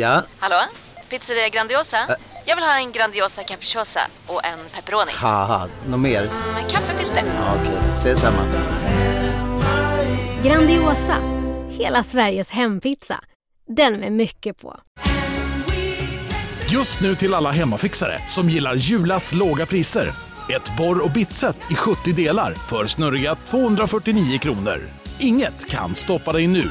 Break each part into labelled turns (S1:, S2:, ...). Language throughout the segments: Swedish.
S1: Ja?
S2: Hallå? Pizzeria Grandiosa? Jag vill ha en Grandiosa capriciosa och en pepperoni.
S1: Haha, något mer?
S2: Med kaffefilter.
S1: Ja, Okej, ses samma.
S3: Grandiosa, hela Sveriges hempizza. Den med mycket på.
S4: Just nu till alla hemmafixare som gillar Julas låga priser. Ett borr och bitset i 70 delar för snurriga 249 kronor. Inget kan stoppa dig nu.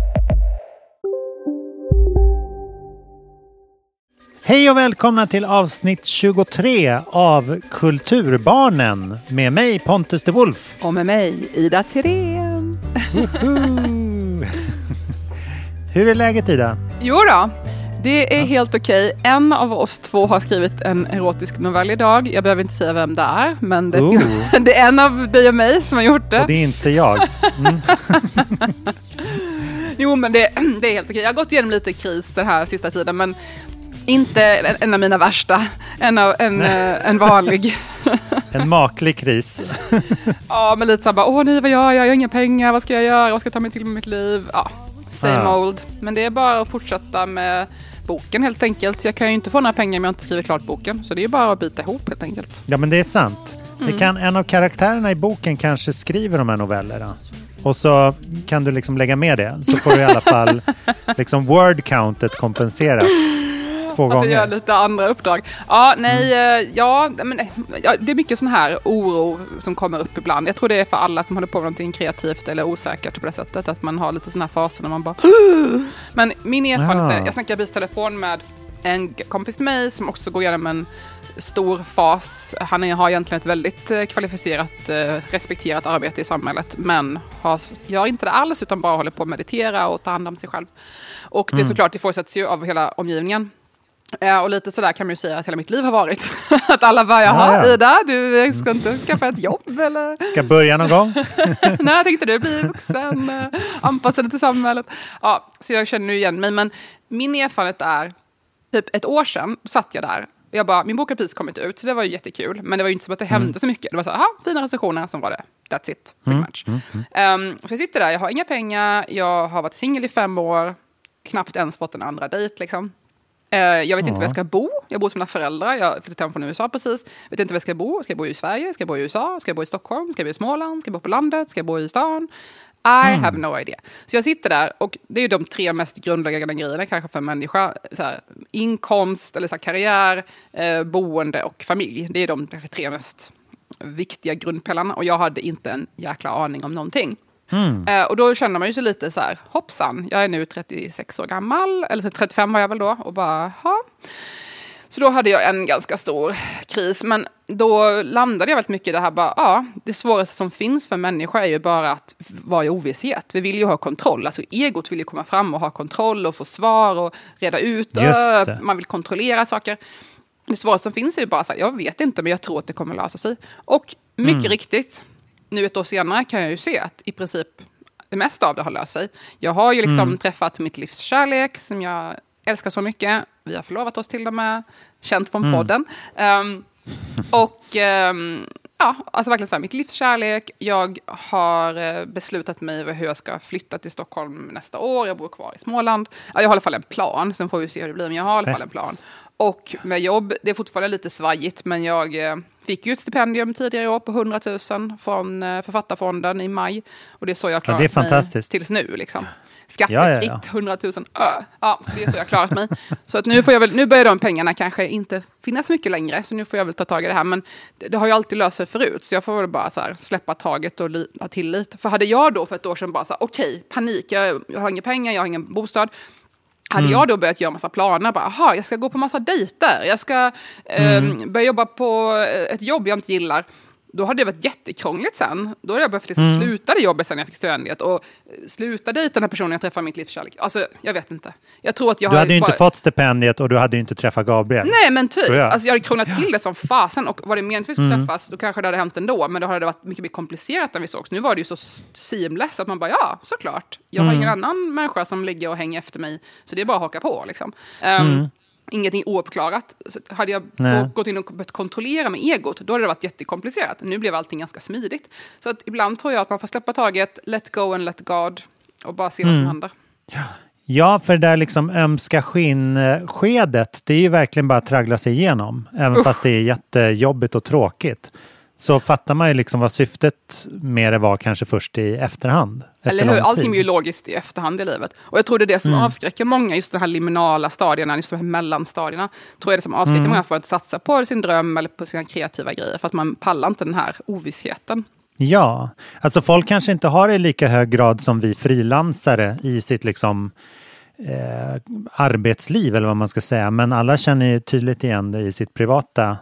S5: Hej och välkomna till avsnitt 23 av Kulturbarnen med mig Pontus de Wolf.
S6: Och med mig, Ida.
S5: Woho! Hur är läget Ida?
S6: Jo då, det är helt okej. En av oss två har skrivit en erotisk novell idag. Jag behöver inte säga vem det är, men det,
S5: Oh.
S6: finns, det är en av dig och mig som har gjort det.
S5: Och det är inte jag. Mm.
S6: Jo, men det, det är helt okej. Jag har gått igenom lite kris den här sista tiden, men inte en, av mina värsta. En, av, en, eh, en vanlig.
S5: En maklig kris.
S6: Ja, men lite så bara, åh nej vad gör jag? Jag har inga pengar, vad ska jag göra? Vad ska jag ta mig till med mitt liv? Ja, same
S5: Ja.
S6: old. Men det är bara att fortsätta med boken helt enkelt. Jag kan ju inte få några pengar om jag inte skriver klart boken. Så det är bara att bita ihop helt enkelt.
S5: Ja men det är sant. Det kan, en av karaktärerna i boken kanske skriver de här novellerna. Och så kan du liksom lägga med det. Så får du i alla fall liksom word countet kompenserat. Två
S6: Att jag gör
S5: gånger.
S6: lite andra uppdrag. Ja, nej, eh, ja, men, eh, ja, det är mycket sån här oro som kommer upp ibland. Jag tror det är för alla som håller på med någonting kreativt eller osäkert på det sättet. Att man har lite såna här faser när man bara... Men min erfarenhet är,
S5: Ah.
S6: jag snackade precis telefon med en kompis till mig som också går igenom en stor fas. Han har egentligen ett väldigt eh, kvalificerat, respekterat arbete i samhället, men har, gör inte det alls, utan bara håller på att meditera och ta hand om sig själv. Och det är såklart, det ifrågasätts ju av hela omgivningen. Eh, och lite sådär kan man ju säga att hela mitt liv har varit. att alla bara, jaha,
S5: Ja, ja.
S6: Ida, du ska inte skaffa ett jobb eller?
S5: Ska börja någon gång.
S6: När tänkte du bli vuxen? eh, Anpassa dig till samhället. Ja, så jag känner nu igen mig. Men min erfarenhet är, typ ett år sedan satt jag där. och Jag bara, min bok har precis kommit ut, så det var ju jättekul. Men det var ju inte som att det hände så mycket. Det var så här, fina recensioner, som var det. That's it, pretty much. Ehm, så jag sitter där, jag har inga pengar, jag har varit singel i fem år, knappt ens fått en andra dejt liksom. Eh, jag vet inte var jag ska bo. Jag bor hos mina föräldrar. Jag har flyttat hem från USA precis. Vet inte var jag ska bo. Ska jag bo i Sverige? Ska jag bo i USA? Ska jag bo i Stockholm? Ska jag bo i Småland? Ska jag bo på landet? Ska jag bo i stan? I have no idea. Så jag sitter där och det är de tre mest grundläggande grejerna kanske för en människa. Så här, inkomst, eller så här, karriär, eh, boende och familj. Det är de tre mest viktiga grundpelarna och jag hade inte en jäkla aning om någonting. Eh, och då känner man ju sig lite så här, hoppsan, jag är nu 36 år gammal, eller 35 var jag väl då, och bara, ha. Så då hade jag en ganska stor kris, men då landade jag väldigt mycket i det här, bara, ja, det svåraste som finns för människor är ju bara att vara i ovisshet. Vi vill ju ha kontroll, alltså egot vill ju komma fram och ha kontroll och få svar och reda ut, man vill kontrollera saker. Det svåraste som finns är ju bara så här, jag vet inte, men jag tror att det kommer lösa sig. Och mycket riktigt, nu ett år senare kan jag ju se att i princip det mesta av det har löst sig. Jag har ju liksom träffat mitt livs kärlek som jag älskar så mycket. Vi har förlovat oss till och med, känt från podden. Ehm, och ehm, ja, alltså verkligen så här, mitt livs kärlek. Jag har eh, beslutat mig över hur jag ska flytta till Stockholm nästa år. Jag bor kvar i Småland. Ja, jag har i alla fall en plan, sen får vi se hur det blir, men jag har i alla fall en plan. Och med jobb, det är fortfarande lite svajigt, men jag eh, fick ju ett stipendium tidigare i år på 100 000 från eh, Författarfonden i maj. Och det är så jag har
S5: Ja,
S6: klarat
S5: det är fantastiskt.
S6: mig tills nu. Liksom.
S5: Ja,
S6: Skattefritt,
S5: ja.
S6: 100 000. Äh. Ja, så det är så jag klarat mig. Så att nu, får jag väl, nu börjar de pengarna kanske inte finnas mycket längre, så nu får jag väl ta tag i det här. Men det, det har ju alltid löst sig förut, så jag får väl bara så här, släppa taget och ha tillit. För hade jag då för ett år sedan bara så här, okej, panik, jag, jag har inga pengar, jag har ingen bostad. Hade jag då börjat göra massa planer, bara, aha, jag ska gå på massa dejter, jag ska ehm, börja jobba på ett jobb jag inte gillar. Då hade det varit jättekrångligt sen. Då hade jag behövt liksom
S5: Mm.
S6: sluta det jobbet sen jag fick stipendiet och eh, sluta dejta den här personen jag träffade i mitt livs kärlek. Alltså, jag vet inte. Jag tror att jag
S5: Du hade ju inte
S6: bara-
S5: fått stipendiet och du hade ju inte träffat Gabriel.
S6: Nej men typ,
S5: jag.
S6: alltså jag hade krånglat till det som fasen och var det meningen att vi skulle
S5: Mm.
S6: träffas då kanske det hade hänt ändå men då hade det varit mycket mer komplicerat när vi sågs. Nu var det ju så seamless att man bara ja, såklart. Jag har
S5: Mm.
S6: ingen annan människa som ligger och hänger efter mig så det är bara att haka på liksom. Um. Ingenting ouppklarat. Så hade jag
S5: Nej.
S6: gått in och börjat kontrollera med egot, då hade det varit jättekomplicerat. Nu blev allting ganska smidigt. Så att ibland tror jag att man får släppa taget, let go and let God och bara se vad
S5: Mm.
S6: som händer.
S5: Ja, för det där liksom ömska skinn-skedet, det är ju verkligen bara att traggla sig igenom. Även
S6: Usch.
S5: fast det är jättejobbigt och tråkigt. Så fattar man ju liksom vad syftet med det var kanske först i efterhand. Efter
S6: Eller hur? Allting blir ju logiskt i efterhand i livet. Och jag tror det är det som
S5: Mm.
S6: avskräcker många, just de här liminala stadierna, just de här mellanstadierna. Tror jag det som avskräcker
S5: Mm.
S6: många för att satsa på sin dröm eller på sina kreativa grejer. För att man pallar inte den här ovissheten.
S5: Ja, alltså folk kanske inte har det i lika hög grad som vi frilansare i sitt liksom eh, arbetsliv eller vad man ska säga. Men alla känner ju tydligt igen det i sitt privata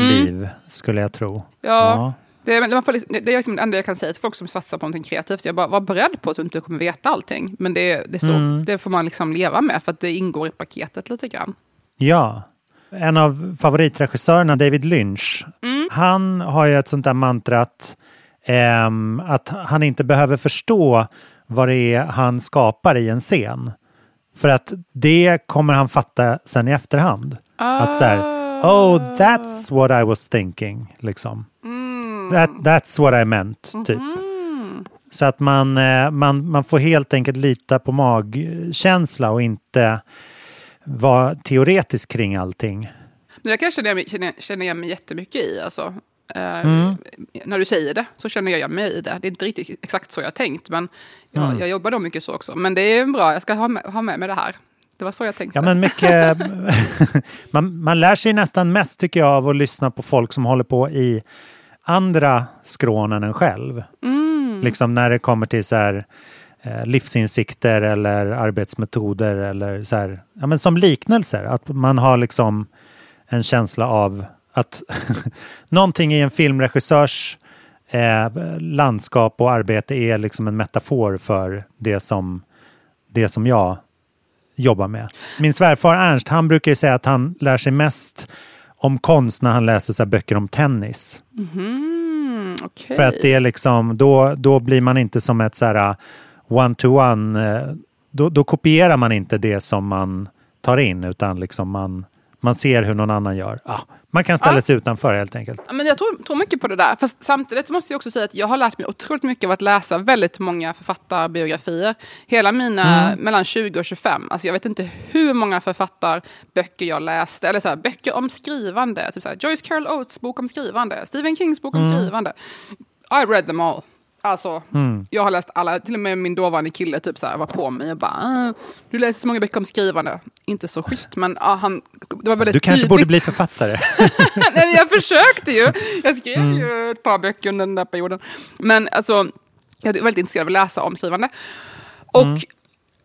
S6: Mm.
S5: liv, skulle jag tro.
S6: Ja. Det är, man får liksom, det är liksom det enda jag kan säga till folk som satsar på någonting kreativt. Jag bara, var beredd på att du inte kommer veta allting. Men det, det, så,
S5: Mm.
S6: det får man liksom leva med, för att det ingår i paketet lite grann.
S5: Ja. En av favoritregissörerna, David Lynch, han har ju ett sånt där mantra att, ehm, att han inte behöver förstå vad det är han skapar i en scen. För att det kommer han fatta sen i efterhand. Att så här, oh that's what I was thinking. Liksom. That, that's what I meant, typ. Så att man, eh, man, man får helt enkelt lita på magkänsla och inte vara teoretisk kring allting.
S6: Det kan jag känna, känna igen mig jättemycket i. Alltså. Eh,
S5: Mm.
S6: När du säger det så känner jag mig i det. Det är inte riktigt exakt så jag har tänkt, men jag,
S5: Mm.
S6: jag jobbar då mycket så också. Men det är bra, jag ska ha med, ha med mig det här. Det var så jag tänkte.
S5: Ja, men mycket, man, man lär sig nästan mest tycker jag av att lyssna på folk som håller på i andra skrån än en själv. Liksom när det kommer till så här, eh, livsinsikter eller arbetsmetoder eller så här, ja, men som liknelser. Att man har liksom en känsla av att någonting i en filmregissörs eh, landskap och arbete är liksom en metafor för det som, det som jag jobbar med. Min svärfar Ernst, han brukar säga att han lär sig mest om konst när han läser så här böcker om tennis.
S6: Mhm, okej.
S5: För att det är liksom, då, då blir man inte som ett så här one-to-one, eh, då, då kopierar man inte det som man tar in utan liksom man, man ser hur någon annan gör. Ah, man kan ställa
S6: Ja.
S5: sig utanför helt enkelt.
S6: Ja, men jag tror, tror mycket på det där. Fast samtidigt måste jag också säga att jag har lärt mig otroligt mycket av att läsa väldigt många författarbiografier. Hela mina,
S5: Mm.
S6: mellan 20 och 25. Alltså jag vet inte hur många författarböcker jag läste. Eller så här, böcker om skrivande. Typ så här, Joyce Carol Oates bok om skrivande. Stephen Kings bok om
S5: Mm.
S6: skrivande. I read them all. Alltså,
S5: Mm.
S6: jag har läst alla, till och med min dåvarande kille typ så här, var på mig och bara "Ah, Du läser så många böcker om skrivande. Inte så schysst, men ah, han, det var väldigt
S5: Du kanske
S6: tydligt.
S5: borde bli författare.
S6: Nej, jag försökte ju. Jag skrev
S5: Mm.
S6: ju ett par böcker under den där perioden. Men alltså, jag är väldigt intresserad av att läsa om skrivande. Och
S5: Mm.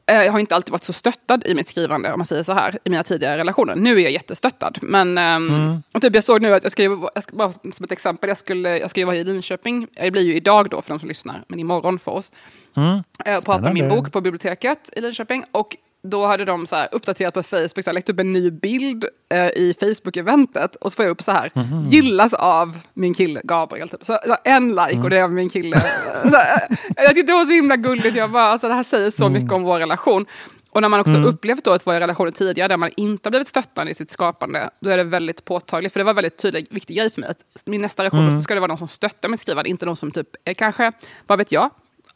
S6: Eh, jag har inte alltid varit så stöttad i mitt skrivande, om man säger så här, i mina tidigare relationer. Nu är jag jättestöttad. Men ehm,
S5: Mm.
S6: typ jag såg nu att jag ju, jag ska bara som ett exempel, jag, skulle, jag ska ju vara i Linköping. Det blir ju idag då för de som lyssnar, men imorgon för oss.
S5: Mm.
S6: Jag pratade om min bok på biblioteket i Linköping. Och då hade de så här uppdaterat på Facebook, så här, lagt upp en ny bild eh, i Facebook-eventet. Och så får jag upp så här,
S5: Mhm.
S6: gillas av min kille Gabriel. Typ. Så, så en like
S5: Mm.
S6: och det är av min kille. så, eh, jag tyckte det var så himla gulligt. Jag bara, alltså, det här säger så
S5: Mm.
S6: mycket om vår relation. Och när man också upplevt då att vara i relationer tidigare där man inte har blivit stöttande i sitt skapande, då är det väldigt påtagligt. För det var en väldigt tydlig, viktig grej för mig. Att min nästa relation
S5: Mm.
S6: ska det vara någon som stöttar mitt skrivande, inte någon som typ kanske, vad vet jag,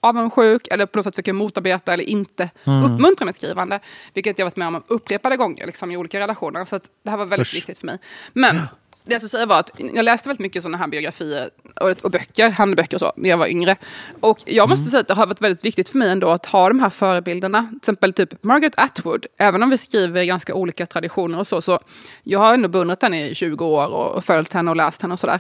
S6: avundsjuk eller på något sätt försöker motarbeta eller inte
S5: Mm.
S6: uppmuntra mitt skrivande. Vilket jag varit med om upprepade gånger liksom, i olika relationer. Så det här var väldigt
S5: Usch.
S6: viktigt för mig. Men det jag skulle säga var att jag läste väldigt mycket sådana här biografier och, och böcker, handböcker och så, när jag var yngre. Och jag måste säga att det har varit väldigt viktigt för mig ändå att ha de här förebilderna. Till exempel typ Margaret Atwood, även om vi skriver i ganska olika traditioner och så, så jag har ändå beundrat henne i 20 år och, följt henne och läst henne och sådär.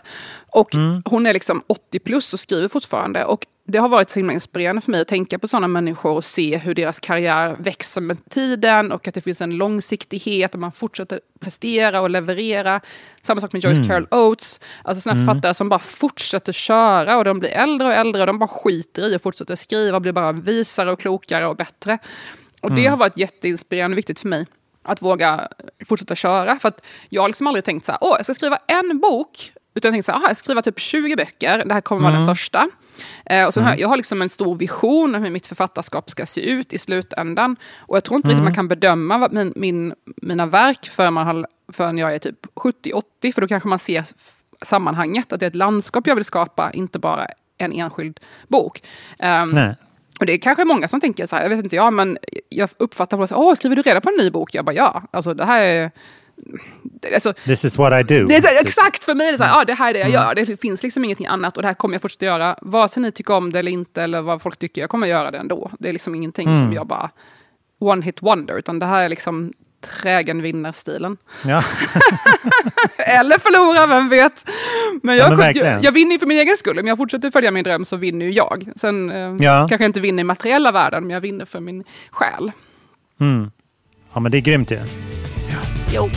S6: Och hon är liksom 80 plus och skriver fortfarande. Och det har varit så himla inspirerande för mig att tänka på sådana människor och se hur deras karriär växer med tiden och att det finns en långsiktighet och man fortsätter prestera och leverera. Samma sak med Joyce
S5: Mm.
S6: Carol Oates, alltså sådana författare som bara fortsätter köra och de blir äldre och äldre och de bara skiter i och fortsätter skriva och blir bara visare och klokare och bättre. Och
S5: Mm.
S6: det har varit jätteinspirerande och viktigt för mig att våga fortsätta köra. För att jag har liksom aldrig tänkt så här, åh, jag ska skriva en bok. Utan jag tänkte så här, aha, skriva typ 20 böcker, det här kommer vara den första. Eh, och så har, jag har liksom en stor vision om hur mitt författarskap ska se ut i slutändan. Och jag tror inte riktigt man kan bedöma vad min, min, mina verk förrän, man har, förrän jag är typ 70-80, för då kanske man ser sammanhanget, att det är ett landskap jag vill skapa, inte bara en enskild bok.
S5: Nej.
S6: och det är kanske många som tänker så här, jag vet inte jag, men jag uppfattar på det så här, åh, skriver du redan på en ny bok? Jag bara ja, alltså det här är... Alltså,
S5: This is what I do.
S6: det exakt, för mig är det så här, ja det här är det jag gör, det finns liksom ingenting annat och det här kommer jag fortsätta göra. Vare sig ni tycker om det eller inte, eller vad folk tycker, jag kommer göra det ändå. Det är liksom ingenting som jag bara one hit wonder, utan det här är liksom trägen vinner-stilen.
S5: Ja.
S6: Eller förlora, vem vet? Men
S5: Ja,
S6: jag,
S5: men
S6: jag, jag vinner ju för min egen skull. Om jag fortsätter följa min dröm så vinner ju jag. Sen eh,
S5: Ja.
S6: kanske jag inte vinner i materiella världen, men jag vinner för min själ.
S5: Mm. ja, men det är grymt ju.
S6: Jo.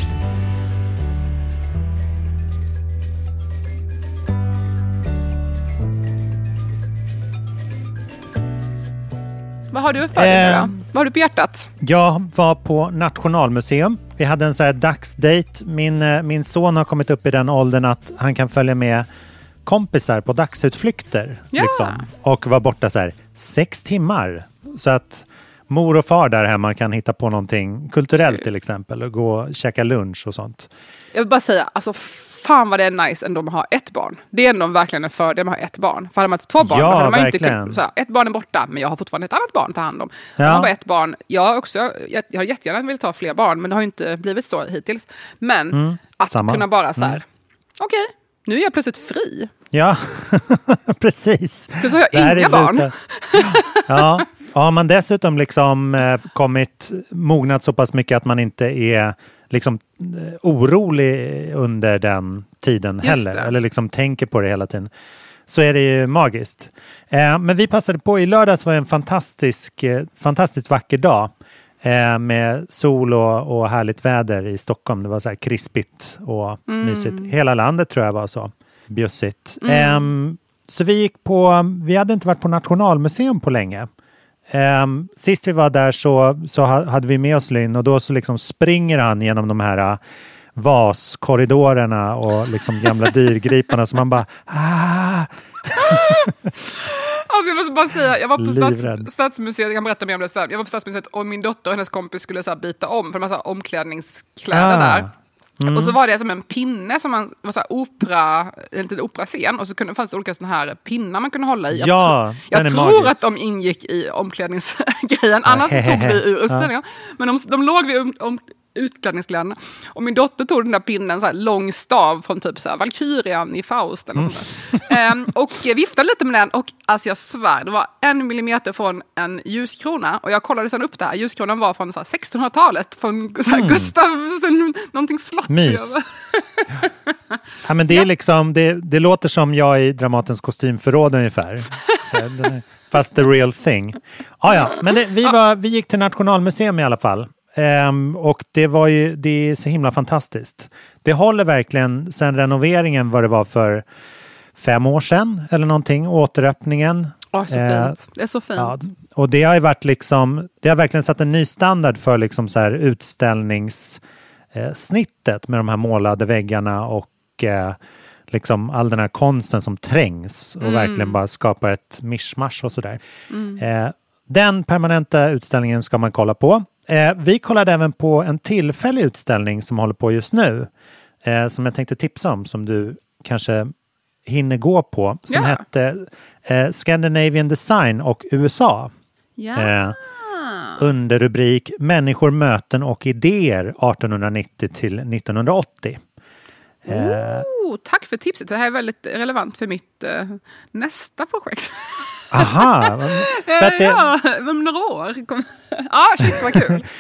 S6: Vad har du för dig nu
S5: Eh.
S6: då? Vad har du på hjärtat?
S5: Jag var på Nationalmuseum. Vi hade en så här dagsdate. Min, eh, min son har kommit upp i den åldern att han kan följa med kompisar på dagsutflykter.
S6: Ja.
S5: Liksom, och vara borta så här sex timmar. Så att mor och far där hemma kan hitta på någonting kulturellt till exempel och gå och käka lunch och sånt.
S6: Jag vill bara säga, alltså fan vad det är nice ändå att ha ett barn. Det är ändå verkligen en fördel att ha ett barn. För hade man haft två barn,
S5: Ja,
S6: hade man ju inte
S5: verkligen.
S6: kunnat, ett barn är borta, men jag har fortfarande ett annat barn att ta hand om.
S5: Ja.
S6: Ja. Man bara ett barn, jag har också, jag, jag har jättegärna velat ta fler barn, men det har ju inte blivit så hittills. Men att
S5: Mm, samma.
S6: kunna bara så här,
S5: Mm.
S6: okej, nu är jag plötsligt fri.
S5: Ja, precis.
S6: Så har jag inga barn.
S5: lite- Ja, och har man dessutom liksom eh, kommit mognat så pass mycket att man inte är liksom eh, orolig under den tiden
S6: Just
S5: heller,
S6: det.
S5: eller liksom tänker på det hela tiden, så är det ju magiskt. Eh, men vi passade på, i lördags var det en fantastisk, eh, fantastiskt vacker dag med sol och, och härligt väder i Stockholm. Det var så här krispigt och mysigt. Hela landet tror jag var så bjussigt. Ehm, så vi gick på, vi hade inte varit på Nationalmuseum på länge. Ehm, sist vi var där så, så ha- hade vi med oss Lynn och då så liksom springer han genom de här uh, vaskorridorerna och liksom gamla dyrgriparna så man bara ah!
S6: Alltså jag måste bara säga, jag var på stats, Stadsmuseet, jag kan berätta mer om det sen. Jag var på Stadsmuseet och min dotter och hennes kompis skulle så byta om för en massa omklädningskläder
S5: Ah.
S6: där. Och så var det som en pinne som man, var så här opera, en liten operascen och så kunde, fanns det olika såna här pinnar man kunde hålla i. Jag,
S5: Ja,
S6: tro, jag tror
S5: magisk.
S6: att de ingick i omklädningsgrejen, annars tog vi ur utställningen. Men de, de låg vid om, om, utklädningskläderna. Och min dotter tog den där pinnen, så här lång stav från typ så här Valkyrian i Faust eller där. Ehm, och viftade lite med den och alltså jag svär, det var en millimeter från en ljuskrona. Och jag kollade sen upp det här, ljuskronan var från så här 1600-talet, från så här Gustav, någonting slott.
S5: Mys. Ja, men det, är liksom, det, det låter som jag i Dramatens kostymförråd ungefär. Fast the real thing. Ah, ja, men det, vi, var, vi gick till Nationalmuseum i alla fall. Ehm, och det var ju det är så himla fantastiskt. Det håller verkligen sen renoveringen vad det var för fem år sedan eller någonting, återöppningen.
S6: Åh, så
S5: Eh,
S6: fint. Det är så fint.
S5: Ja, och det har ju varit liksom, det har verkligen satt en ny standard för liksom så här utställningssnittet med de här målade väggarna och eh, liksom all den här konsten som trängs och verkligen bara skapar ett mischmasch och sådär. Eh, den permanenta utställningen ska man kolla på. Eh, vi kollade även på en tillfällig utställning som håller på just nu, eh, som jag tänkte tipsa om, som du kanske hinner gå på, som
S6: Ja.
S5: hette eh, Scandinavian Design och USA.
S6: Ja.
S5: Eh, under rubrik Människor, möten och idéer 1890 till 1980.
S6: Oh, tack för tipset, det här är väldigt relevant för mitt eh, nästa projekt.
S5: aha! det,
S6: ja, om några år. Kom. ah, shit vad kul.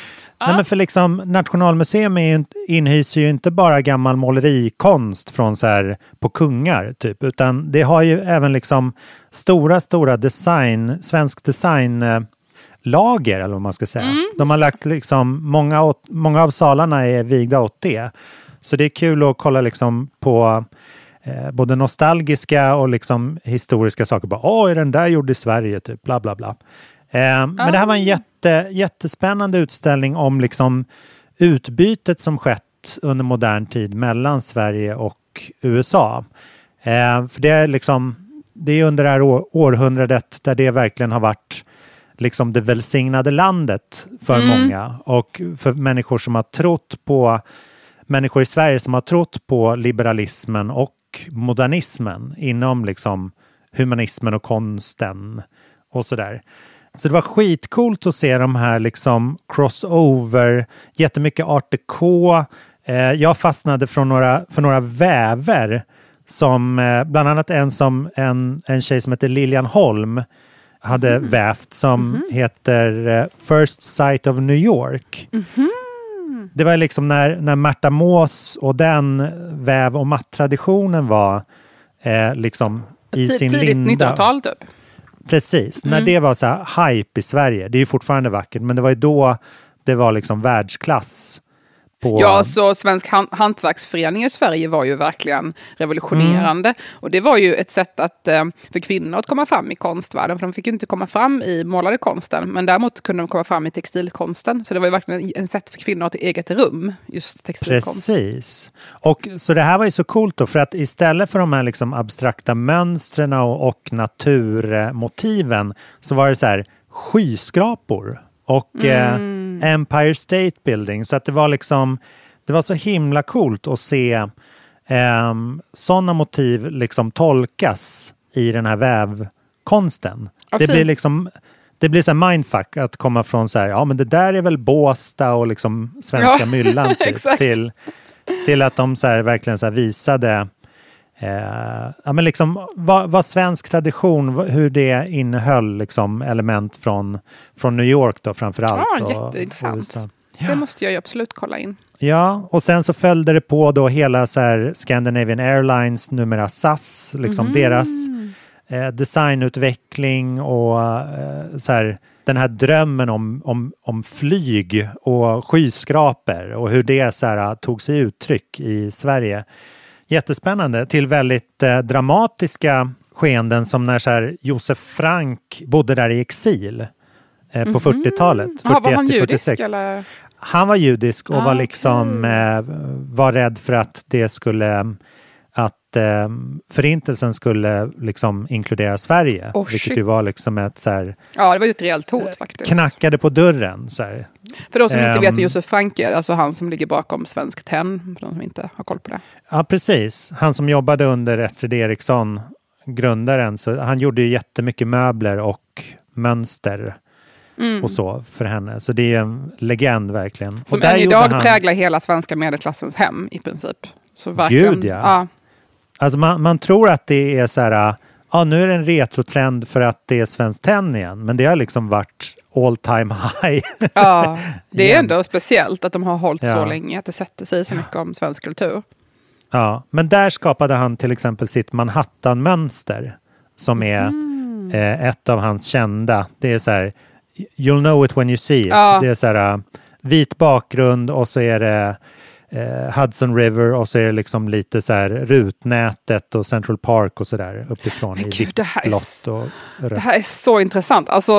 S5: Nej, men för liksom, Nationalmuseum är ju, inhyser ju inte bara gammal målerikonst från så här, på kungar, typ, utan det har ju även liksom stora, stora design, svensk design eh, lager, eller vad man ska säga. De har lagt liksom, många, åt, många av salarna är vigda åt det. Så det är kul att kolla liksom på eh, både nostalgiska och liksom historiska saker. Bara, Åh, är den där gjord i Sverige? Typ, bla bla bla. Eh, Men det här var en jätte, jättespännande utställning om liksom utbytet som skett under modern tid mellan Sverige och USA. Eh, för det är liksom, det är under det här år, århundradet där det verkligen har varit liksom det välsignade landet för många och för människor som har trott på människor i Sverige som har trott på liberalismen och modernismen inom liksom humanismen och konsten och sådär. Så det var skitcoolt att se de här liksom crossover, jättemycket art deco. Eh, jag fastnade för några, för några väver som eh, bland annat en som en, en tjej som heter Lilian Holm hade vävt som heter eh, First Sight of New York. Det var liksom när, när Märta Mås och den väv och matttraditionen var eh, liksom i
S6: Tid-
S5: sin
S6: Tidigt
S5: linda.
S6: 1900-tal typ.
S5: Precis,
S6: Mm.
S5: när det var så här hype i Sverige. Det är ju fortfarande vackert, men det var ju då det var liksom världsklass. På,
S6: Ja, så Svensk han- hantverksförening i Sverige var ju verkligen revolutionerande.
S5: Mm.
S6: Och det var ju ett sätt att, eh, för kvinnor att komma fram i konstvärlden, för de fick ju inte komma fram i målade konsten, men däremot kunde de komma fram i textilkonsten. Så det var ju verkligen en sätt för kvinnor att ha ett eget rum, just textilkonst.
S5: Precis. Och så det här var ju så coolt då, för att istället för de här liksom abstrakta mönstren och, och naturmotiven så var det så här skyskrapor och eh, Empire State Building. Så att det var liksom, det var så himla coolt att se eh, sådana motiv liksom tolkas i den här vävkonsten.
S6: Ja,
S5: det blir liksom det blir så mindfuck att komma från så här, ja men det där är väl Båstad och liksom svenska
S6: Ja,
S5: myllan typ,
S6: exakt.
S5: till, till att de så verkligen så visade eh, ja, men liksom, vad, vad svensk tradition, hur det innehöll liksom, element från, från New York då framför allt.
S6: Ja,
S5: och-
S6: jätteintressant.
S5: och USA.
S6: Det måste jag ju absolut kolla in.
S5: Ja, och sen så följde det på då hela så här Scandinavian Airlines, numera SAS, liksom
S6: Mhm.
S5: deras eh, designutveckling och eh, så här, den här drömmen om, om, om flyg och skyskrapor och hur det så här, tog sig uttryck i Sverige. Jättespännande till väldigt eh, dramatiska skeenden som när så här, Josef Frank bodde där i exil eh, på 40-talet.
S6: Mhm. Jaha, var han
S5: 41 till
S6: judisk
S5: 46.
S6: eller?
S5: Han var judisk och
S6: Ah,
S5: var liksom eh, var rädd för att det skulle att eh, förintelsen skulle liksom inkludera Sverige.
S6: Oh,
S5: vilket
S6: shit.
S5: ju var liksom ett så här,
S6: Ja, det var ju ett rejält hot faktiskt.
S5: knackade på dörren. Så här.
S6: För de som inte vet vem Josef Frank är, alltså han som ligger bakom Svensk Tenn, för de som inte har koll på det.
S5: Ja, precis. Han som jobbade under Estrid Eriksson, grundaren, så han gjorde ju jättemycket möbler och mönster
S6: Mm.
S5: och så för henne. Så det är en legend verkligen. och
S6: Som
S5: där
S6: än idag
S5: han-
S6: präglar hela svenska medelklassens hem i princip. Så verkligen,
S5: Gud, ja.
S6: ja.
S5: Alltså man, man tror att det är så här, ja nu är det en retrotrend för att det är Svenskt Tenn igen, men det har liksom varit all time high.
S6: Ja, det är ändå speciellt att de har hållit
S5: Ja.
S6: så länge, att det sätter sig så mycket om svensk kultur.
S5: ja, men där skapade han till exempel sitt Manhattan-mönster som är
S6: Mm.
S5: eh, ett av hans kända. Det är så här, you'll know it when you see it.
S6: Ja.
S5: Det är så här, uh, vit bakgrund och så är det eh, Hudson River och så är det liksom lite så här rutnätet och Central Park och så där uppifrån
S6: Men
S5: i
S6: gud, det här är
S5: och rött.
S6: Det här är så intressant. Alltså,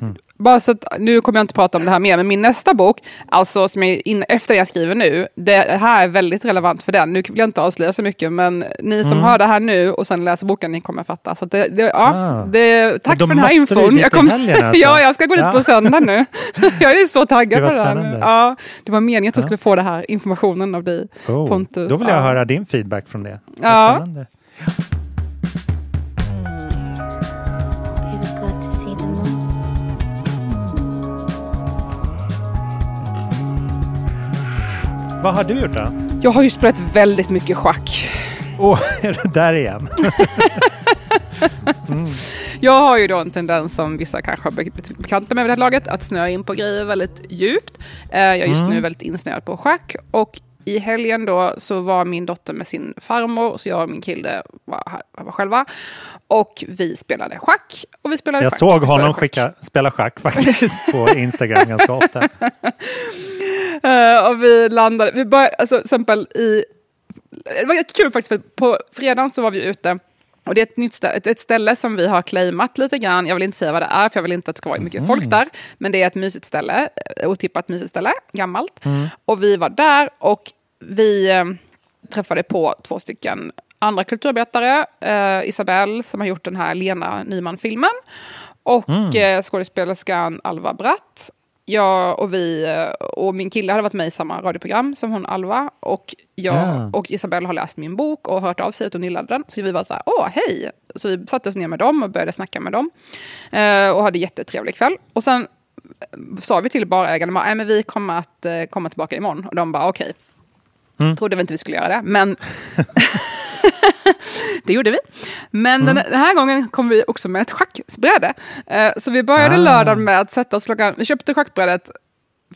S5: Mm.
S6: Bara så att, nu kommer jag inte prata om det här mer, men min nästa bok, alltså som är in, efter det jag skriver nu, det här är väldigt relevant för den. Nu vill jag inte avslöja så mycket, men ni som
S5: Mm.
S6: hör det här nu och sen läser boken, ni kommer fatta. Så det, det, ja,
S5: Ah.
S6: det, tack
S5: då
S6: för den här infon. Jag kom,
S5: helgen alltså.
S6: ja, jag ska gå dit
S5: Ja.
S6: på söndag nu. jag är så taggad på det här nu. Ja, det var meningen att jag
S5: Ja.
S6: skulle få den här informationen av dig.
S5: Oh,
S6: Pontus,
S5: Då vill jag
S6: ja.
S5: höra din feedback från det. Vad
S6: Ja.
S5: spännande. Vad har du gjort då?
S6: Jag har ju spelat väldigt mycket schack.
S5: Åh, är du där igen?
S6: jag har ju då en tendens som vissa kanske har bekanta med vid det här laget, att snöa in på grejer väldigt djupt. Eh, jag är just nu väldigt insnöad på schack och i helgen då så var min dotter med sin farmor, så jag och min kille var, här, var själva. Och vi spelade schack. Och vi spelade
S5: Jag
S6: schack.
S5: såg honom
S6: schack.
S5: skicka, spela schack faktiskt på Instagram ganska ofta.
S6: Eh, och vi landade, vi började, alltså till exempel i, det var jättekul faktiskt för på fredagen så var vi ute och det är ett nytt ställe, ett, ett ställe som vi har claimat lite grann. Jag vill inte säga vad det är för jag vill inte att det ska vara mycket folk där. Men det är ett mysigt ställe, eh, otippat mysigt ställe, gammalt. Och vi var där och vi eh, träffade på två stycken andra kulturarbetare. Eh, Isabelle som har gjort den här Lena Nyman-filmen. Och eh, skådespelerskan Alva Bratt. Jag och vi eh, och min kille hade varit med i samma radioprogram som hon Alva. Och jag
S5: Ah.
S6: och Isabelle har läst min bok och hört av sig att hon gillade den. Så vi var så här, åh hej! Så vi satte oss ner med dem och började snacka med dem. Eh, och hade jättetrevlig kväll. Och sen eh, sa vi till barägarna, nej men vi kommer att eh, komma tillbaka imorgon. Och de bara okej. Trodde vi inte vi skulle göra det, men det gjorde vi. Men den, den här gången kom vi också med ett schackbräde. Eh, så vi började
S5: Ah.
S6: lördagen med att sätta oss klockan, vi köpte schackbrädet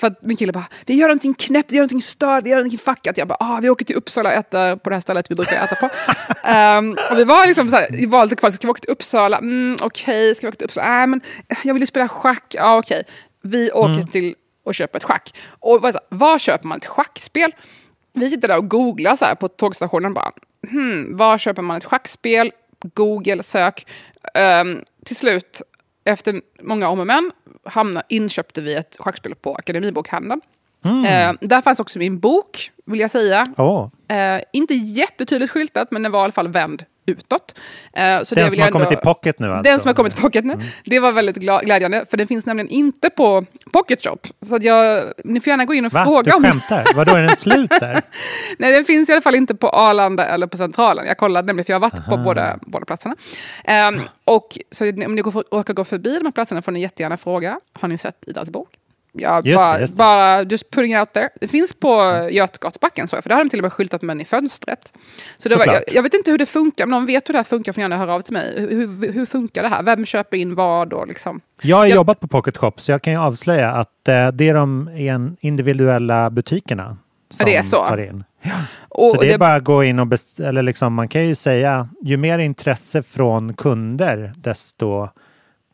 S6: för att min kille bara, det gör någonting knäppt, det gör någonting stört, det gör någonting fuckat. Jag bara, ah, vi åker till Uppsala och äter på det här stället vi brukar äta på. Ehm, och vi var liksom så här, i valet och kval, ska vi åka till Uppsala? Mm, okej, ska vi åka till Uppsala? Nej, men jag vill ju spela schack. Ja, okej. Vi åker till och köper ett schack. Och var köper man ett schackspel? Vi sitter där och googlar så här på tågstationen. Bara, hmm, var köper man ett schackspel? Google, sök. Ehm, till slut, efter många om och men, hamna, inköpte vi ett schackspel på Akademibokhandeln. Ehm, där fanns också min bok, vill jag säga.
S5: Åh,
S6: Eh, inte jättetydligt skyltat, men den var i alla fall vänd utåt. Eh, så
S5: den som har kommit i pocket nu alltså.
S6: Den som har kommit i pocket nu. Det var väldigt glädjande, för den finns nämligen inte på Pocket Shop. Så jag, ni får gärna gå in och
S5: Va? Du
S6: fråga om
S5: skämtar? Vadå, är den slut där?
S6: Nej, den finns i alla fall inte på Arlanda eller på Centralen. Jag kollade nämligen, för jag har varit på båda, båda platserna. Ehm, och så om ni går, råkar gå förbi de här platserna får ni jättegärna fråga. Har ni sett Idas bok? Ja,
S5: Just
S6: bara,
S5: det, just det.
S6: bara just putting out there. Det finns på Götgatsbacken, så jag, för där har de till och med skyltat med den i fönstret. Så det var, jag, jag vet inte hur det funkar, men om någon vet hur det här funkar får ni gärna höra av till mig. Hur, hur, funkar det här? Vem köper in vad? Och liksom?
S5: Jag har
S6: Jag-
S5: jobbat på Pocket Shop så jag kan ju avslöja att eh, det är de en individuella butikerna som
S6: det är så?
S5: tar in.
S6: Och,
S5: Så det är bara att gå in och beställa, eller liksom, man kan ju säga ju mer intresse från kunder desto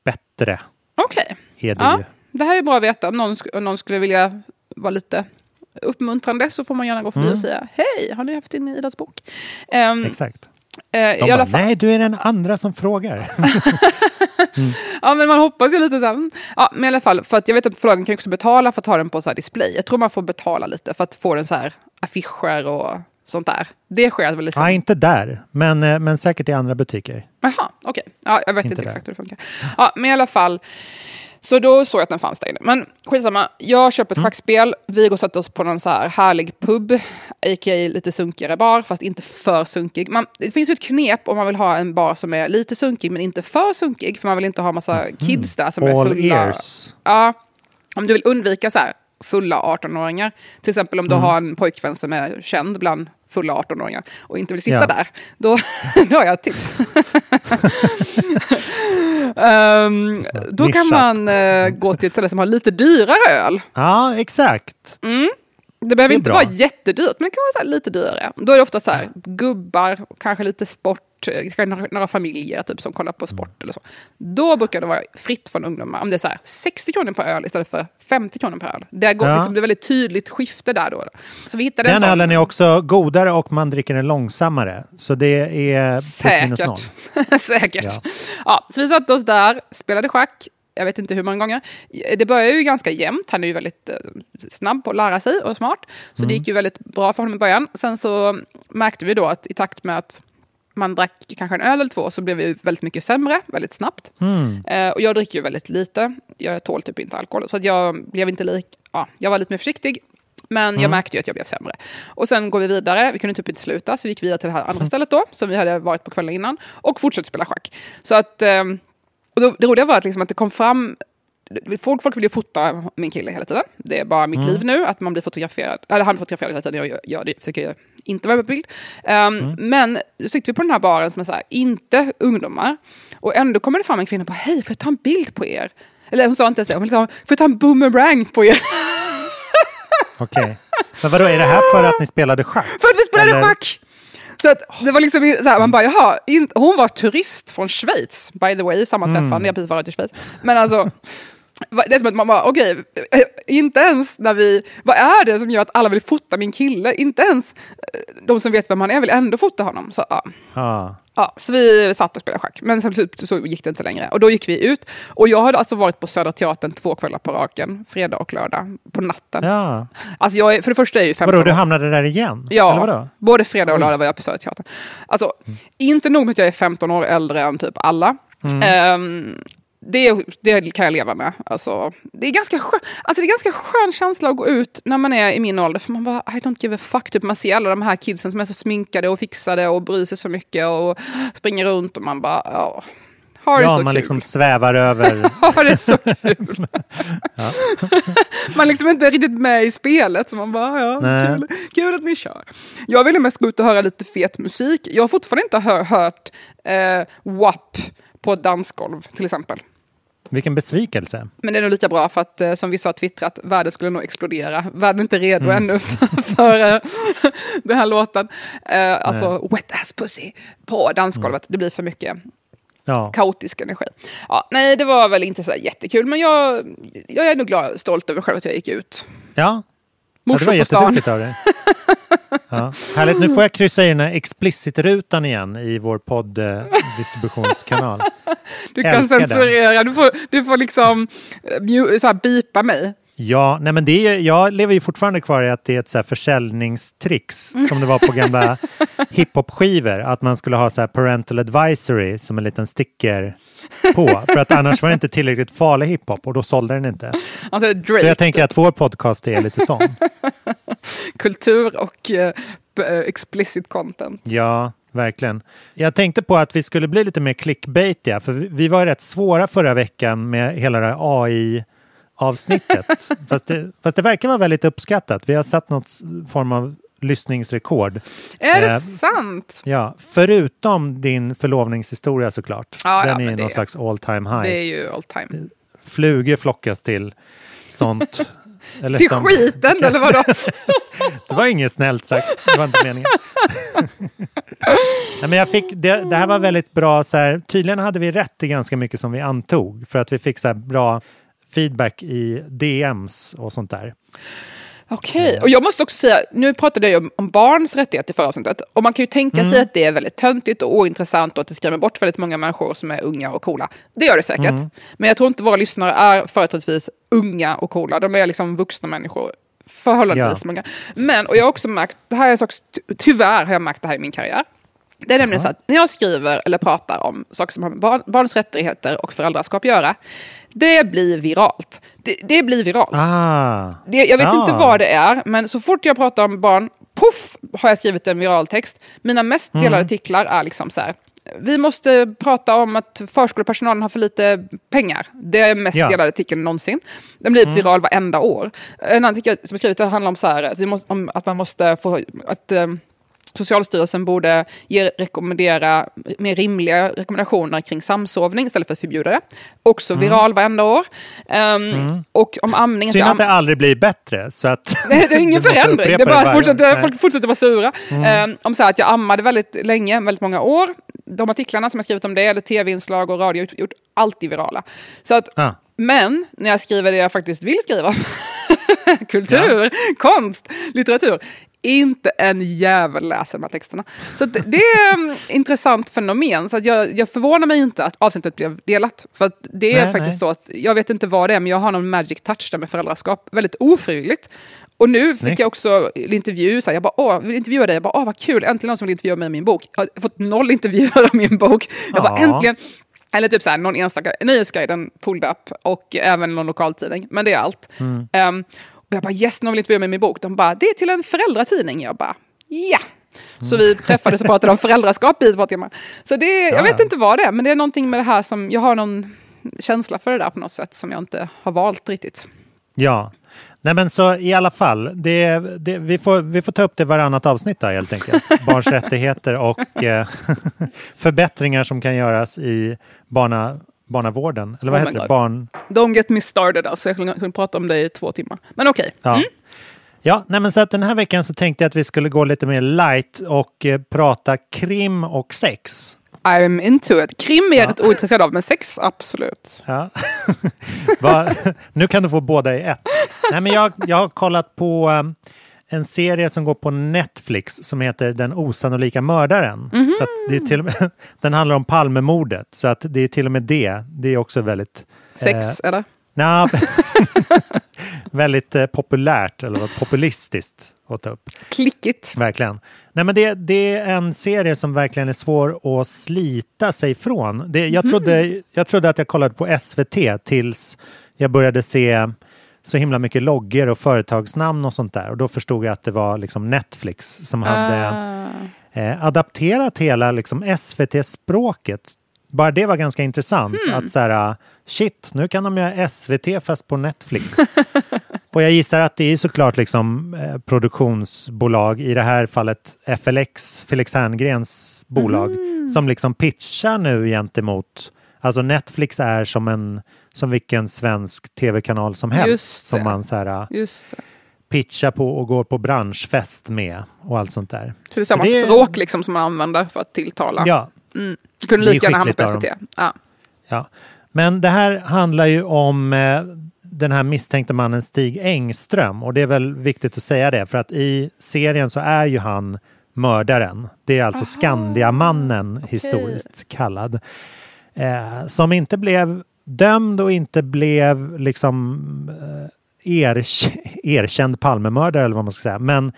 S5: bättre
S6: Okej.
S5: är det
S6: Ja,
S5: ju.
S6: Det här är bra att veta. Om någon, om någon skulle vilja vara lite uppmuntrande så får man gärna gå förbi
S5: Mm.
S6: och säga hej, har ni haft in Idas bok? Um,
S5: Exakt.
S6: eh,
S5: De bara,
S6: fall,
S5: nej du är den andra som frågar.
S6: ja, men man hoppas ju lite så mm. Ja, men i alla fall, för att jag vet att förlagen kan också betala för att ha den på så här display. Jag tror man får betala lite för att få den så här affischer och sånt där. Det sker väl liksom.
S5: Nej, inte där, men, eh, men säkert i andra butiker.
S6: Jaha, okej. Ja, jag vet
S5: Inte
S6: inte, exakt hur det funkar. Ja, men i alla fall. Så då såg jag att den fanns där inne. Men skitsamma, jag köper ett
S5: Mm.
S6: schackspel. Vi går och sätter oss på någon så här härlig pub, a.k.a. lite sunkigare bar, fast inte för sunkig. Man, det finns ju ett knep om man vill ha en bar som är lite sunkig, men inte för sunkig, för man vill inte ha massa kids där som är
S5: Mm. All
S6: fulla.
S5: ears.
S6: Ja, om du vill undvika så här fulla 18-åringar, till exempel om du
S5: Mm.
S6: har en pojkvän som är känd bland fulla 18-åringar och inte vill sitta
S5: Ja.
S6: där, då, då har jag ett tips. Ehm, då kan man eh, gå till ett ställe som har lite dyrare öl.
S5: Ja, exakt.
S6: Det behöver
S5: Det
S6: inte
S5: bra.
S6: vara jättedyrt, men det kan vara lite dyrare. Då är det ofta så här, gubbar, kanske lite sport, eh, kanske några, familjer typ, som kollar på sport eller så. Då brukar det vara fritt från ungdomar. Om det är så här, 60 kronor per öl istället för 50 kronor per öl. Det, går,
S5: Ja.
S6: liksom, det är väldigt tydligt skifte där då. Så vi hittade en
S5: Den ölen är också godare och man dricker den långsammare. Så det är.
S6: Säkert. Säkert.
S5: Ja.
S6: Ja. så vi satte oss där, spelade schack. Jag vet inte hur många gånger. Det börjar ju ganska jämnt. Han är ju väldigt eh, snabb på att lära sig och smart. Så
S5: Mm.
S6: det gick ju väldigt bra för honom i början. Sen så märkte vi då att i takt med att man drack kanske en öl eller två så blev vi väldigt mycket sämre väldigt snabbt.
S5: Mm.
S6: Eh, och jag dricker ju väldigt lite. Jag tål typ inte alkohol. Så att jag blev inte lik... Ja, jag var lite mer försiktig. Men
S5: Mm.
S6: jag märkte ju att jag blev sämre. Och sen går vi vidare. Vi kunde typ inte sluta, så vi gick vidare till det här
S5: Mm.
S6: andra stället då, som vi hade varit på kvällen innan. Och fortsatte spela schack. Så att... ehm, och då, det roliga var att, liksom att det kom fram... Folk, folk vill ju fota min kille hela tiden. Det är bara mitt
S5: Mm.
S6: liv nu, att man blir fotograferad. Eller han fotograferar hela tiden, jag, jag, jag försöker inte var med på bild. Um, Men så sitter vi på den här baren som är så här, inte ungdomar. Och ändå kommer det fram en kvinna och bara, hej, får jag ta en bild på er? Eller hon sa inte ens det, hon sa, får jag ta en boomerang på er?
S5: Okej. Men vadå, är det här för att ni spelade schack?
S6: För att vi spelade
S5: Eller-
S6: schack! Så att det var liksom så här, man bara, jaha, in, hon var turist från Schweiz, by the way, sammanträffande,
S5: Mm.
S6: jag har precis varit i Schweiz. Men alltså, det är som att man bara, okej, eh, inte ens när vi, vad är det som gör att alla vill fota min kille? Inte ens eh, de som vet vem han är vill ändå fota honom. Så, ja.
S5: Ja.
S6: Ja, så vi satt och spelade schack, men sen slut så gick det inte längre. Och då gick vi ut. Och jag hade alltså varit på Södra Teatern två kvällar på raken, fredag och lördag, på natten.
S5: ja.
S6: Alltså jag är, för det första är jag ju 15
S5: Vadå, du hamnade där igen?
S6: Ja, både fredag och lördag var jag på Södra Teatern. Alltså, inte nog med att jag är 15 år äldre än typ alla. Ehm, det, det kan jag leva med. Alltså, det, är ganska skön, alltså, det är ganska skön känsla att gå ut när man är i min ålder. För man bara, I don't give a fuck. Typ, man ser alla de här kidsen som är så sminkade och fixade och bryr sig så mycket och springer runt och man bara, ja. Har det
S5: Ja,
S6: så
S5: man
S6: kul.
S5: liksom svävar över.
S6: Har det så kul. man är liksom inte riktigt med i spelet. Så man bara, ja,
S5: Nej.
S6: kul, kul att ni kör. Jag ville mest gå ut och höra lite fet musik. Jag har fortfarande inte hör, hört eh, WAP på ett dansgolv till exempel.
S5: Vilken besvikelse.
S6: Men det är nog lika bra för att eh, som vissa har twittrat, världen skulle nog explodera. Världen är inte redo ännu för, för eh, den här låten. Eh, alltså wet ass pussy på dansgolvet. Det blir för mycket
S5: Ja.
S6: kaotisk energi. Ja, nej, det var väl inte så jättekul, men jag, jag är nog glad, stolt över själv att jag gick ut.
S5: Ja, ja det var
S6: på stan.
S5: av dig. Ja. Härligt, nu får jag kryssa i den här explicit-rutan igen i vår podd-distributionskanal.
S6: Du kan
S5: Älskar den.
S6: censurera, du får, du får liksom eh, så här, bipa mig.
S5: Ja, nej men det är, jag lever ju fortfarande kvar i att det är ett så här försäljningstricks som det var på gamla hiphop-skivor. Att man skulle ha så här parental advisory som en liten sticker på. För att annars var det inte tillräckligt farlig hiphop och då sålde den inte.
S6: Alltså
S5: Så jag tänker att vår podcast är lite sån.
S6: kultur och eh, explicit content.
S5: Ja, verkligen. Jag tänkte på att vi skulle bli lite mer clickbaitiga, för vi- var rätt svåra förra veckan med hela det här AI-avsnittet. fast, det, fast det verkar vara väldigt uppskattat. Vi har satt något form av lyssningsrekord.
S6: Är det
S5: Eh,
S6: sant?
S5: Ja, förutom din förlovningshistoria såklart.
S6: Ja, ja,
S5: Den är ju någon
S6: det-
S5: slags all time high.
S6: Det är ju all time.
S5: Flugor flockas till sånt. Eller
S6: Till
S5: som-
S6: skiten eller vadå?
S5: Det var inget snällt sagt. Det var inte meningen. Nej, men jag fick, det, det här var väldigt bra. Så här, tydligen hade vi rätt i ganska mycket som vi antog. För att vi fick så här bra feedback i DMs och sånt där.
S6: Okej, och jag måste också säga, nu pratade jag om, barns rättigheter i förra avsnittet. Och man kan ju tänka
S5: Mm.
S6: sig att det är väldigt töntigt och ointressant och att det skrämmer bort väldigt många människor som är unga och coola. Det gör det säkert.
S5: Mm.
S6: Men jag tror inte våra lyssnare är företrädesvis unga och coola. De är liksom vuxna människor. Förhållandevis
S5: Ja.
S6: många. Men, och jag har också märkt, det här är en sak, ty- tyvärr har jag märkt det här i min karriär. Det är nämligen så att när jag skriver eller pratar om saker som har med barn, barns rättigheter och föräldraskap att göra, det blir viralt. Det, det blir viralt.
S5: Ah,
S6: Det, jag vet
S5: Ah.
S6: inte vad det är, men så fort jag pratar om barn, poff, har jag skrivit en viral text. Mina mest
S5: Mm.
S6: delade artiklar är liksom så här. Vi måste prata om att förskolepersonalen har för lite pengar. Det är mest
S5: Ja. Mm.
S6: delade artikeln någonsin. Den blir viral varenda år. En annan artikel som jag skrivit handlar om, så här, att, vi måste, om att man måste få... Att, eh, Socialstyrelsen borde ge, rekommendera mer rimliga rekommendationer kring samsovning istället för att förbjuda det. Också viral varenda år. Ehm, Och om amning...
S5: Mm. synd
S6: am-
S5: att det aldrig blir bättre. Så att
S6: Nej, det är ingen förändring. Det är bara att.
S5: Mm.
S6: folk fortsätter vara sura. Ehm, om så här att jag ammade väldigt länge, väldigt många år. De artiklarna som jag skrivit om det, eller tv-inslag och radio, gjort, gjort alltid virala. Så att,
S5: Ah.
S6: Men när jag skriver det jag faktiskt vill skriva, kultur, konst, litteratur, inte en jävel läser de här texterna. Så det, det är ett intressant fenomen. Så att jag, jag förvånar mig inte att avsnittet blev delat. För att det är
S5: Nej,
S6: faktiskt
S5: nej.
S6: så att, jag vet inte vad det är, men jag har någon magic touch där med föräldraskap. Väldigt ofrivilligt. Och nu fick
S5: Snyggt.
S6: jag också en intervju, så här, jag bara, åh, vill intervjua dig? Jag bara, åh, vad kul, äntligen någon som vill intervjua mig i min bok. Jag har fått noll intervjuer om min bok. Jag bara,
S5: Ja.
S6: äntligen. Eller typ så här, någon enstaka, Nöjesguiden pulled up och även någon lokaltidning. Men det är allt.
S5: Mm.
S6: Ehm, och jag bara, yes, någon vill intervjua mig i min bok. De bara, det är till en föräldratidning. Jag bara, ja. Så vi träffades och pratade om föräldraskap i två timmar. Så det, jag
S5: Ja,
S6: vet inte vad det är, men det är någonting med det här som, jag har någon känsla för det där på något sätt som jag inte har valt riktigt.
S5: Ja, Nej men så i alla fall, det, det, vi, får, vi får ta upp det varannat avsnitt då, helt enkelt. Barns rättigheter och eh, förbättringar som kan göras i barna, barnavården. Eller vad
S6: Oh
S5: heter det? Barn...
S6: Don't get me started alltså, jag kunde prata om det i två timmar. Men okej.
S5: Ja. Ja, nej men så att den här veckan så tänkte jag att vi skulle gå lite mer light och eh, prata krim och sex.
S6: I'm into it. Krim är jag rätt ointresserad av, men sex absolut.
S5: Ja. Va? nu kan du få båda i ett. Nej, men jag, jag har kollat på um, en serie som går på Netflix som heter Den osannolika mördaren. Så att det är till med, den handlar om Palmemordet, så att det är till och med det. Det är också väldigt...
S6: Sex, eller?
S5: nja, väldigt eh, populärt, eller vad, populistiskt att ta upp.
S6: Klickigt.
S5: Verkligen. Nej, men det, det är en serie som verkligen är svår att slita sig från. Det, jag, trodde, jag trodde att jag kollade på SVT tills jag började se så himla mycket loggor och företagsnamn och sånt där. Och då förstod jag att det var liksom Netflix som hade
S6: Ah.
S5: eh, adapterat hela liksom SVT-språket. Bara det var ganska intressant. Att så här, shit, nu kan de göra SVT fast på Netflix. och jag gissar att det är såklart liksom eh, produktionsbolag, i det här fallet FLX, Felix Herngrens bolag, som liksom pitchar nu gentemot Alltså Netflix är som en som vilken svensk tv-kanal som helst som man så här,
S6: det.
S5: pitchar på och går på branschfest med och allt sånt där.
S6: Så det är samma
S5: Det
S6: språk liksom som man använder för att tilltala.
S5: Ja,
S6: Mm. Det kunde lika gärna hamna på SVT. Ja.
S5: Ja. Men det här handlar ju om eh, den här misstänkte mannen Stig Engström och det är väl viktigt att säga det för att i serien så är ju han mördaren. Det är alltså Skandiamannen historiskt kallad. Eh, som inte blev dömd och inte blev liksom eh, erk- erkänd Palmemördare eller vad man ska säga. Men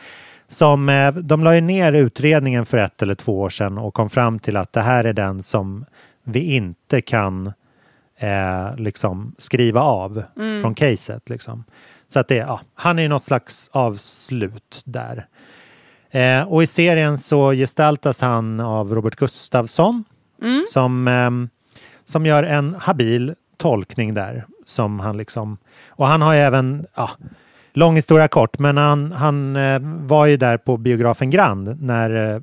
S5: som, eh, de la ju ner utredningen för ett eller två år sedan och kom fram till att det här är den som vi inte kan eh, liksom skriva av från caset. Liksom. Så att det, ja, han är ju något slags avslut där. Eh, och i serien så gestaltas han av Robert Gustafsson som, ehm, som gör en habil tolkning där. Som han liksom, och han har ju även, ja, lång historia kort, men han, han eh, var ju där på biografen Grand när eh,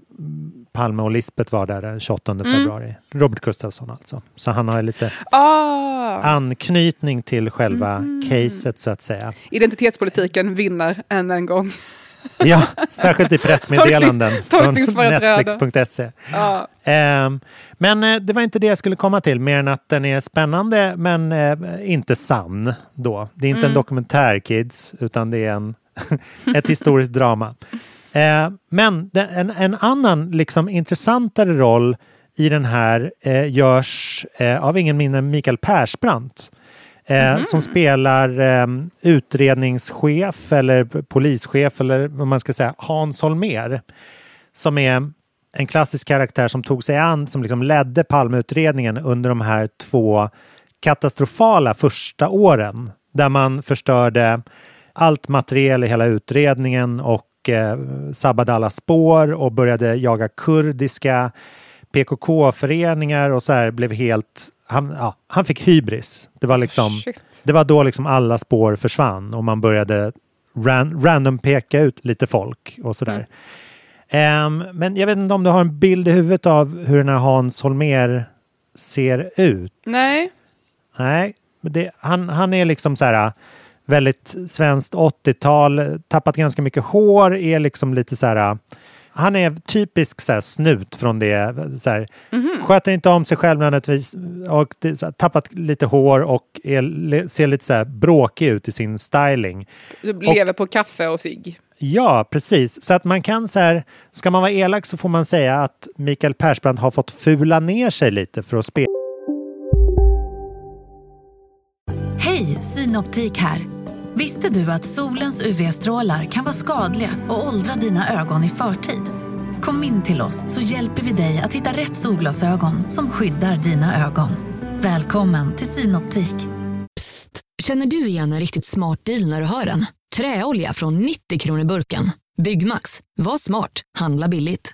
S5: Palme och Lisbeth var där den 28 februari. Robert Gustafsson alltså. Så han har lite
S6: Ah,
S5: anknytning till själva caset så att säga.
S6: identitetspolitiken vinner än en gång.
S5: Ja, särskilt i pressmeddelanden från. Netflix.se.
S6: Ja.
S5: Ehm, men eh, det var inte det jag skulle komma till, mer än att den är spännande men eh, inte sann då. Det är inte en dokumentär kids, utan det är en, ett historiskt drama. Eh, men en, en annan liksom intressantare roll i den här eh, görs av ingen mindre än Mikael Persbrandt. Eh, Som spelar eh, utredningschef eller polischef eller vad man ska säga, Hans Holmér. Som är en klassisk karaktär som tog sig an, som liksom ledde Palmeutredningen under de här två katastrofala första åren. Där man förstörde allt material i hela utredningen och eh, sabbade alla spår och började jaga kurdiska PKK-föreningar och så här blev helt... Han, ja, han fick hybris. Det var liksom...
S6: Shit.
S5: Det var då liksom alla spår försvann och man började ran, random peka ut lite folk och sådär. Ehm, men jag vet inte om du har en bild i huvudet av hur den här Hans Holmér ser ut?
S6: Nej.
S5: Nej, det, han, han är liksom så här väldigt svenskt 80-tal, tappat ganska mycket hår, är liksom lite så här han är typisk så här, snut från det. Så här, Sköter inte om sig själv nödvändigtvis och det, så här, tappat lite hår och är, ser lite så här, bråkig ut i sin styling.
S6: Du lever på kaffe och cigg.
S5: Ja, precis. Så att man kan så här, ska man vara elak så får man säga att Mikael Persbrandt har fått fula ner sig lite för att spela.
S7: Hej, Synoptik här. Visste du att solens UV-strålar kan vara skadliga och åldra dina ögon i förtid? Kom in till oss så hjälper vi dig att hitta rätt solglasögon som skyddar dina ögon. Välkommen till Synoptik. Psst!
S8: Känner du igen en riktigt smart deal när du hör den? Träolja från 90 kronor burken. Byggmax. Var smart. Handla billigt.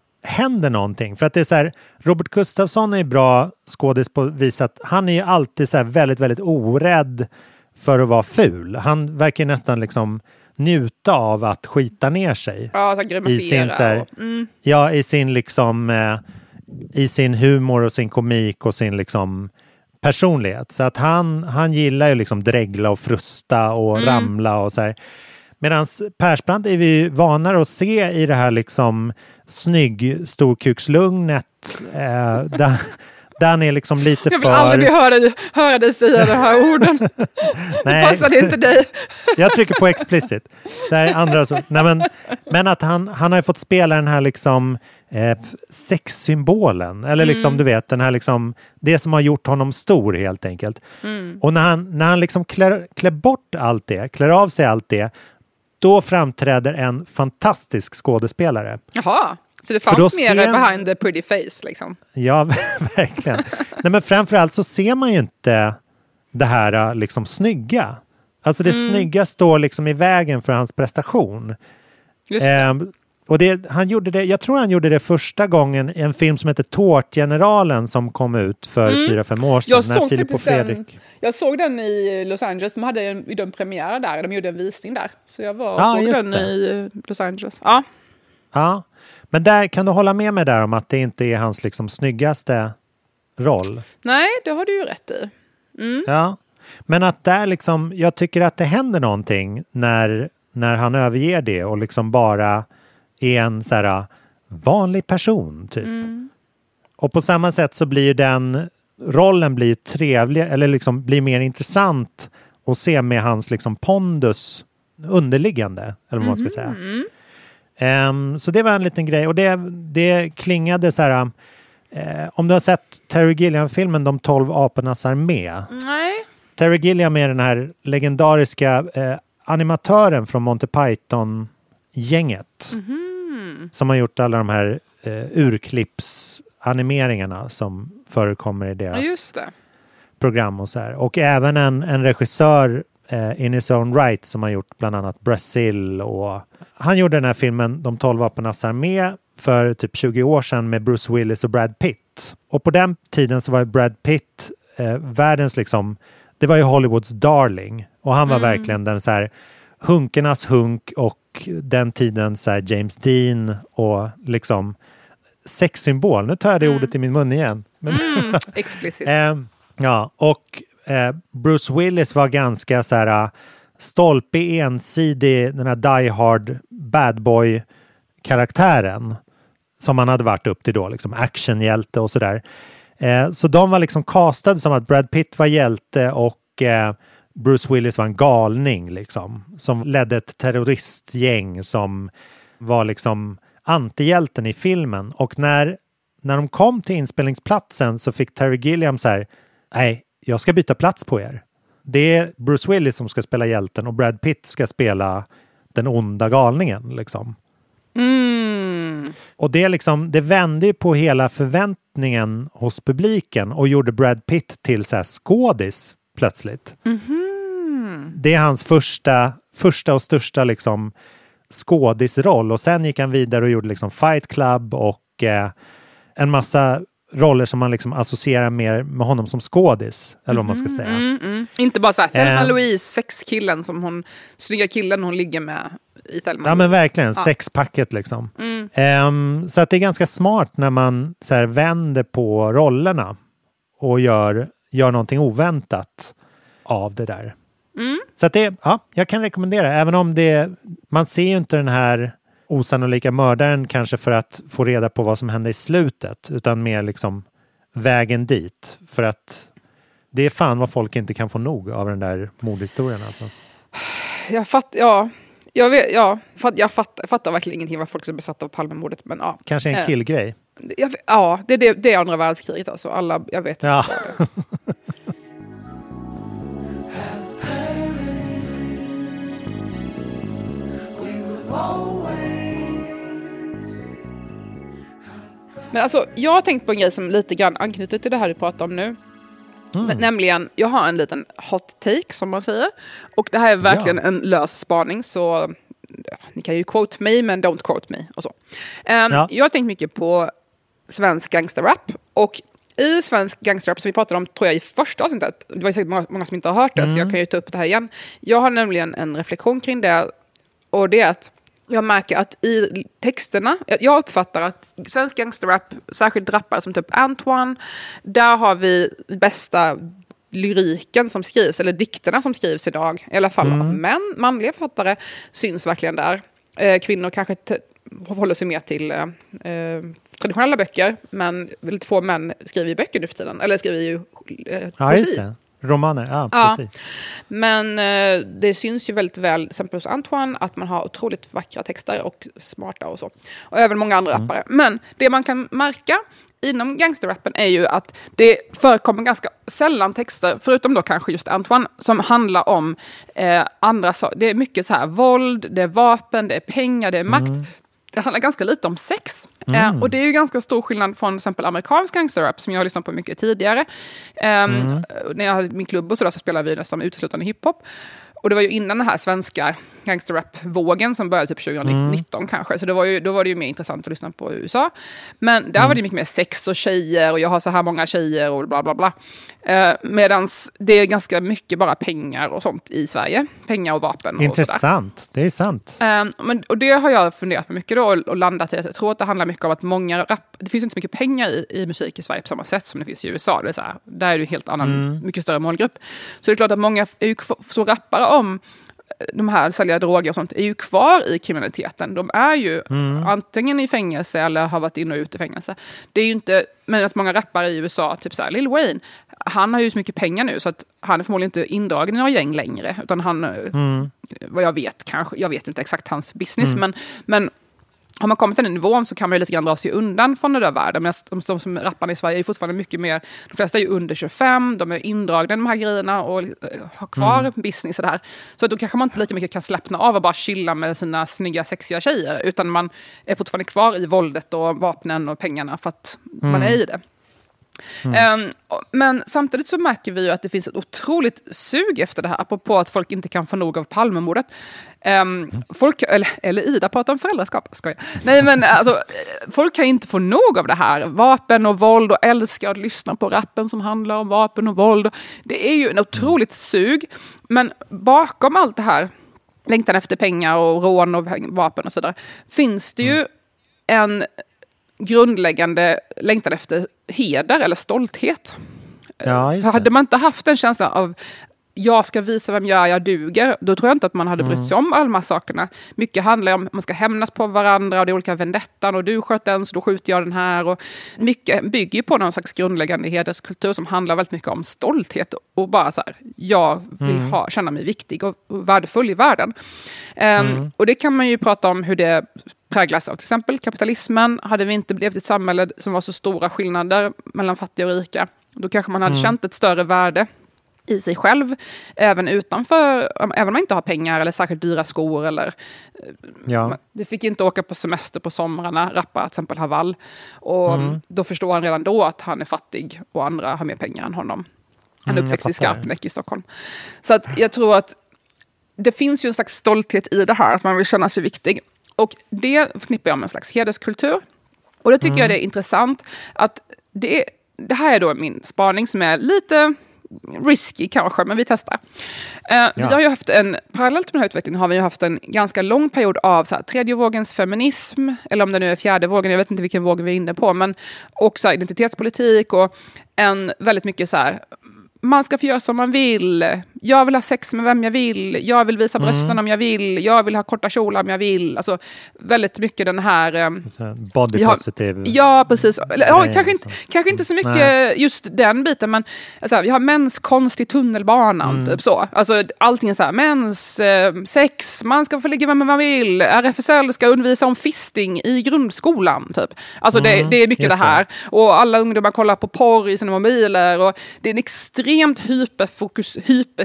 S5: händer någonting. För att det är så här, Robert Gustafsson är bra skådis på vis att han är ju alltid så här väldigt, väldigt orädd för att vara ful. Han verkar nästan liksom njuta av att skita ner sig.
S6: Ja, så här
S5: I
S6: grimasera.
S5: sin, så här,
S6: mm.
S5: Ja, i sin liksom eh, i sin humor och sin komik och sin liksom personlighet. Så att han, han gillar ju liksom dregla och frusta och
S6: Mm.
S5: ramla och så här. Medan Persbrandt är vi vanare att se i det här liksom snygg storkukslugnet eh, där, där han är liksom lite
S6: Jag vill
S5: för...
S6: aldrig höra dig, höra dig säga de här orden. Det
S5: Nej.
S6: passade inte dig.
S5: Jag trycker på explicit. Det är andra så. Nej, men, men att han, han har ju fått spela den här liksom eh, sexsymbolen. Eller liksom
S6: Mm.
S5: du vet, den här liksom, det som har gjort honom stor helt enkelt.
S6: Mm.
S5: Och när han, när han liksom klär, klär bort allt det, klär av sig allt det, då framträder en fantastisk skådespelare.
S6: Jaha, så det fanns mer
S5: ser-
S6: behind the pretty face liksom.
S5: Ja, verkligen. Nej, men framförallt så ser man ju inte det här äh, liksom snygga. Alltså det
S6: Mm.
S5: snygga står liksom i vägen för hans prestation.
S6: Just det.
S5: Och det, han gjorde det, jag tror han gjorde det första gången i en film som heter Tårtgeneralen som kom ut för
S6: Mm.
S5: fyra, fem år sedan.
S6: Jag
S5: när
S6: såg,
S5: Filip och
S6: faktiskt den,
S5: Fredrik.
S6: jag såg den i Los Angeles, de hade en, de premiär där, de gjorde en visning där. Så jag var
S5: Ja,
S6: såg den
S5: det.
S6: i eh, Los Angeles. Ja,
S5: Ja. Men där kan du hålla med mig där om att det inte är hans liksom snyggaste roll.
S6: nej det har du ju rätt i. Mm.
S5: Ja, men att där liksom, jag tycker att det händer någonting när, när han överger det och liksom bara är en så här vanlig person typ.
S6: Mm.
S5: Och på samma sätt så blir den rollen blir trevlig eller liksom blir mer intressant att se med hans liksom pondus underliggande, eller vad man ska säga.
S6: Mm.
S5: Ehm, så det var en liten grej och det, det klingade så här. eh, om du har sett Terry Gilliam-filmen De tolv apornas armé.
S6: Nej.
S5: Terry Gilliam är den här legendariska eh, animatören från Monty Python-gänget.
S6: Mhm.
S5: Som har gjort alla de här eh, urklippsanimeringarna som förekommer i
S6: Ja,
S5: deras
S6: det.
S5: program och så här. Och även en, en regissör eh, in his own right som har gjort bland annat Brazil och han gjorde den här filmen De tolv apornas armé för typ 20 år sedan med Bruce Willis och Brad Pitt. Och på den tiden så var Brad Pitt eh, världens liksom, det var ju Hollywoods darling och han var
S6: Mm.
S5: verkligen den så här hunkernas hunk och den tiden så här James Dean och liksom sexsymbol. Nu tar jag det ordet i min mun igen. Men,
S6: Mm. Explicit.
S5: Eh, ja, och eh, Bruce Willis var ganska så här uh, stolpig, ensidig, den här Die Hard bad boy karaktären som han hade varit upp till då, liksom actionhjälte och sådär. Eh, så de var liksom castade som att Brad Pitt var hjälte och eh, Bruce Willis var en galning liksom. Som ledde ett terroristgäng som var liksom antihjälten i filmen. Och när, när de kom till inspelningsplatsen så fick Terry Gilliam så här, nej, jag ska byta plats på er. Det är Bruce Willis som ska spela hjälten och Brad Pitt ska spela den onda galningen liksom.
S6: Mm.
S5: Och det, liksom, det vände ju på hela förväntningen hos publiken och gjorde Brad Pitt till så här skådis plötsligt.
S6: Mhm.
S5: Det är hans första, första och största liksom skådisroll och sen gick han vidare och gjorde liksom Fight Club och eh, en massa roller som man liksom associerar mer med honom som skådis. Eller vad man ska säga.
S6: Mm, mm. Inte bara såhär, Thelma
S5: Eh.
S6: Louise, sexkillen som hon, snygga killen hon ligger med i Thelma
S5: Ja men verkligen,
S6: Ja.
S5: sexpacket liksom.
S6: Mm.
S5: Ehm, så att det är ganska smart när man så här, vänder på rollerna och gör, gör någonting oväntat av det där.
S6: Mm.
S5: Så att det, ja, jag kan rekommendera, även om det, man ser ju inte den här osannolika mördaren kanske för att få reda på vad som hände i slutet, utan mer liksom vägen dit. För att det är fan vad folk inte kan få nog av den där mordhistorien alltså.
S6: Jag fattar, ja. Jag, vet, ja, jag fattar, jag fattar verkligen ingenting vad folk är så besatta av Palmemordet. Men ja.
S5: Kanske en
S6: Eh.
S5: killgrej.
S6: Jag, ja, det är det, det är andra världskriget alltså. Alla, jag vet
S5: Ja.
S6: inte vad det. Men alltså, jag har tänkt på en grej som lite grann anknyter till det här du pratar om nu. Men, nämligen, jag har en liten hot take som man säger. Och det här är verkligen
S5: Ja.
S6: en lös spaning så ja, ni kan ju quote me men don't quote me och så. Ehm,
S5: Ja.
S6: Jag har tänkt mycket på svensk gangsterrap och i svensk gangsterrap som vi pratade om tror jag i första avsnittet, det var säkert många, många som inte har hört det så jag kan ju ta upp det här igen. Jag har nämligen en reflektion kring det och det är att jag märker att i texterna, jag uppfattar att svensk gangsterrap, särskilt rappare som typ Antoine, där har vi bästa lyriken som skrivs, eller dikterna som skrivs idag, i alla fall av män, manliga författare, syns verkligen där. Eh, kvinnor kanske håller sig mer till eh, eh, traditionella böcker, men väldigt få män skriver ju böcker nu för tiden, eller skriver ju eh,
S5: Ja, just det. Romaner, ja,
S6: Ja.
S5: precis.
S6: Men eh, det syns ju väldigt väl, till exempel hos Antoine, att man har otroligt vackra texter och smarta och så. Och även många andra rappare. Men det man kan märka inom gangsterrappen är ju att det förekommer ganska sällan texter, förutom då kanske just Antoine, som handlar om eh, andra saker. Det är mycket så här våld, det är vapen, det är pengar, det är makt. Det handlar ganska lite om sex. Eh, och det är ju ganska stor skillnad från till exempel amerikansk gangsterrap som jag har lyssnat på mycket tidigare. Ehm, När jag hade min klubb och sådär så spelade vi nästan uteslutande hiphop. Och det var ju innan den här svenska gangsterrap-vågen som började typ 2019 kanske. Så det var ju, då var det ju mer intressant att lyssna på USA. Men där var det mycket mer sex och tjejer och jag har så här många tjejer och bla bla bla. Eh, Medan det är ganska mycket bara pengar och sånt i Sverige. Pengar och vapen och.
S5: Intressant, det är sant.
S6: Um, men, och det har jag funderat på mycket då och, och landat i att jag tror att det handlar mycket om att många rap, det finns inte så mycket pengar i, i musik i Sverige på samma sätt som det finns i USA. Det är så här, där är det ju helt annan, mycket större målgrupp. Så det är klart att många är ju som rappar om eh, de här sälja droger och sånt är ju kvar i kriminaliteten. De är ju antingen i fängelse eller har varit in och ut i fängelse. Det är ju inte, medan många rappare i USA, typ så här, Lil Wayne, han har ju så mycket pengar nu så att han är förmodligen inte indragen i några gäng längre. Utan han, eh, vad jag vet kanske, jag vet inte exakt hans business, men, men har man kommit till den nivån så kan man ju lite grann dra sig undan från den där världen. Men de, de som rapparna i Sverige är fortfarande mycket mer, de flesta är ju under 25, de är indragna i de här grejerna och eh, har kvar business och det här. Så då kanske man inte lika mycket kan slappna av och bara chilla med sina snygga, sexiga tjejer, utan man är fortfarande kvar i våldet och vapnen och pengarna för att man är i det. Ehm, och- men samtidigt så märker vi ju att det finns ett otroligt sug efter det här, apropå att folk inte kan få nog av Palmemordet. Um, folk, eller, eller Ida pratar om föräldraskap, skojar. Nej men alltså, eh, folk kan inte få nog av det här. Vapen och våld och älskar att lyssna på rappen som handlar om vapen och våld. Det är ju en otroligt sug. Men bakom allt det här, längtan efter pengar och rån och vapen och sådär, finns det ju en grundläggande längtan efter heder eller stolthet.
S5: Ja,
S6: För hade man inte haft en känsla av jag ska visa vem jag är, jag duger, då tror jag inte att man hade brytt sig om alla de här sakerna. Mycket handlar om att man ska hämnas på varandra och det är olika vendettan och du sköt den så då skjuter jag den här. Och mycket bygger på någon slags grundläggande hederskultur som handlar väldigt mycket om stolthet och bara så här, jag vill ha, känna mig viktig och värdefull i världen. Ehm, Och det kan man ju prata om hur det präglas av till exempel kapitalismen. Hade vi inte levt i ett samhälle som var så stora skillnader mellan fattiga och rika, då kanske man hade känt ett större värde i sig själv, även utanför, även om man inte har pengar eller särskilt dyra skor eller
S5: Ja.
S6: vi fick inte åka på semester på somrarna, rappa till exempel Haval. Och då förstår han redan då att han är fattig och andra har mer pengar än honom. Han är
S5: Mm,
S6: uppväxt i. Skarpnäck i Stockholm. Så att jag tror att det finns ju en slags stolthet i det här, att man vill känna sig viktig. Och det förknippar jag med en slags hederskultur. Och det tycker jag det är intressant att det, är, det här är då min spaning som är lite risky kanske, men vi testar. Eh, Vi har ju haft en, parallellt med den här utvecklingen har vi ju haft en ganska lång period av så här, tredje vågens feminism, eller om det nu är fjärde vågen, jag vet inte vilken våg vi är inne på, men också identitetspolitik och en väldigt mycket så här, man ska få göra som man vill, jag vill ha sex med vem jag vill, jag vill visa
S5: Mm.
S6: brösten om jag vill, jag vill ha korta kjolar om jag vill. Alltså väldigt mycket den här... ehm,
S5: Body positive.
S6: Ja, precis. Eller, ja, kanske, inte, kanske inte så mycket
S5: Nej.
S6: just den biten, men alltså, vi har mäns konst i tunnelbanan.
S5: Mm.
S6: Typ så. Alltså, allting är så här, mäns eh, sex, man ska få ligga med vem man vill, RFSL ska undervisa om fisting i grundskolan. Typ. Alltså, det,
S5: Mm,
S6: det är mycket
S5: just
S6: det här. Och alla ungdomar kollar på porr i sina mobiler. Och det är en extremt hyperfokus,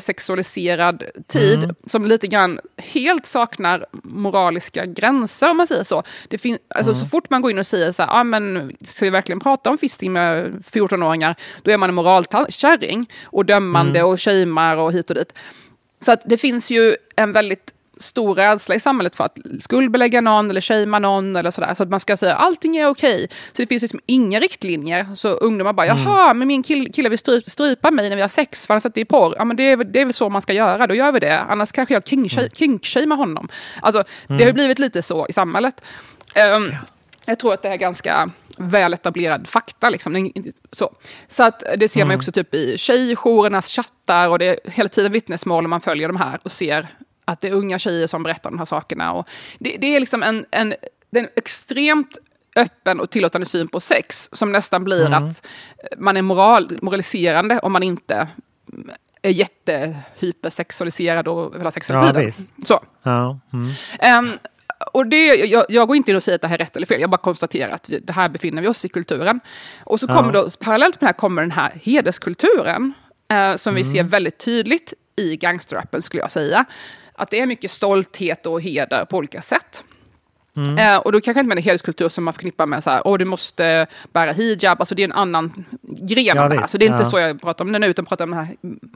S6: hypersexualiserad tid
S5: Mm.
S6: som lite grann helt saknar moraliska gränser om man säger så. Det fin- alltså,
S5: Mm.
S6: Så fort man går in och säger så här, ah, men ska vi verkligen prata om fisting med 14-åringar, då är man en moralkärring och dömande
S5: Mm.
S6: och shamear och hit och dit. Så att det finns ju en väldigt stor rädsla i samhället för att skuldbelägga någon eller shamea någon eller sådär. Så att man ska säga allting är okej. Så det finns liksom inga riktlinjer. Så ungdomar bara,
S5: Mm.
S6: jaha, men min kill, kille vill strypa, strypa mig när vi har sex för han sätter i porr. Ja, men det är, det är väl så man ska göra, då gör vi det. Annars kanske jag kinkshamear honom. Alltså, det har ju
S5: Mm.
S6: blivit lite så i samhället. Ehm, Jag tror att det är ganska väl etablerad fakta. Liksom. Så, så att det ser man
S5: Mm.
S6: också typ i tjejjourernas chattar och det är hela tiden vittnesmål och man följer de här och ser att det är unga tjejer som berättar de här sakerna. Och det, det är liksom en, en, en extremt öppen och tillåtande syn på sex som nästan blir
S5: Mm.
S6: att man är moral, moraliserande om man inte är jättehypersexualiserad och vill ha sex hela
S5: Ja,
S6: tiden. Så.
S5: Ja, mm.
S6: Ehm, och det, jag, jag går inte in och säger att det här är rätt eller fel, jag bara konstaterar att vi, det här befinner vi oss i kulturen. Och så
S5: Ja.
S6: kommer då, parallellt med det här kommer den här hederskulturen, eh, som vi
S5: Mm.
S6: ser väldigt tydligt i gangsterrappen skulle jag säga. Att det är mycket stolthet och heder på olika sätt.
S5: Mm.
S6: Eh, och då kanske inte med en hederskultur som man förknippar med så här, åh du måste bära hijab, alltså det är en annan gren
S5: Ja,
S6: av det här. Så det är inte
S5: Ja.
S6: så jag pratar om det nu, utan pratar om det här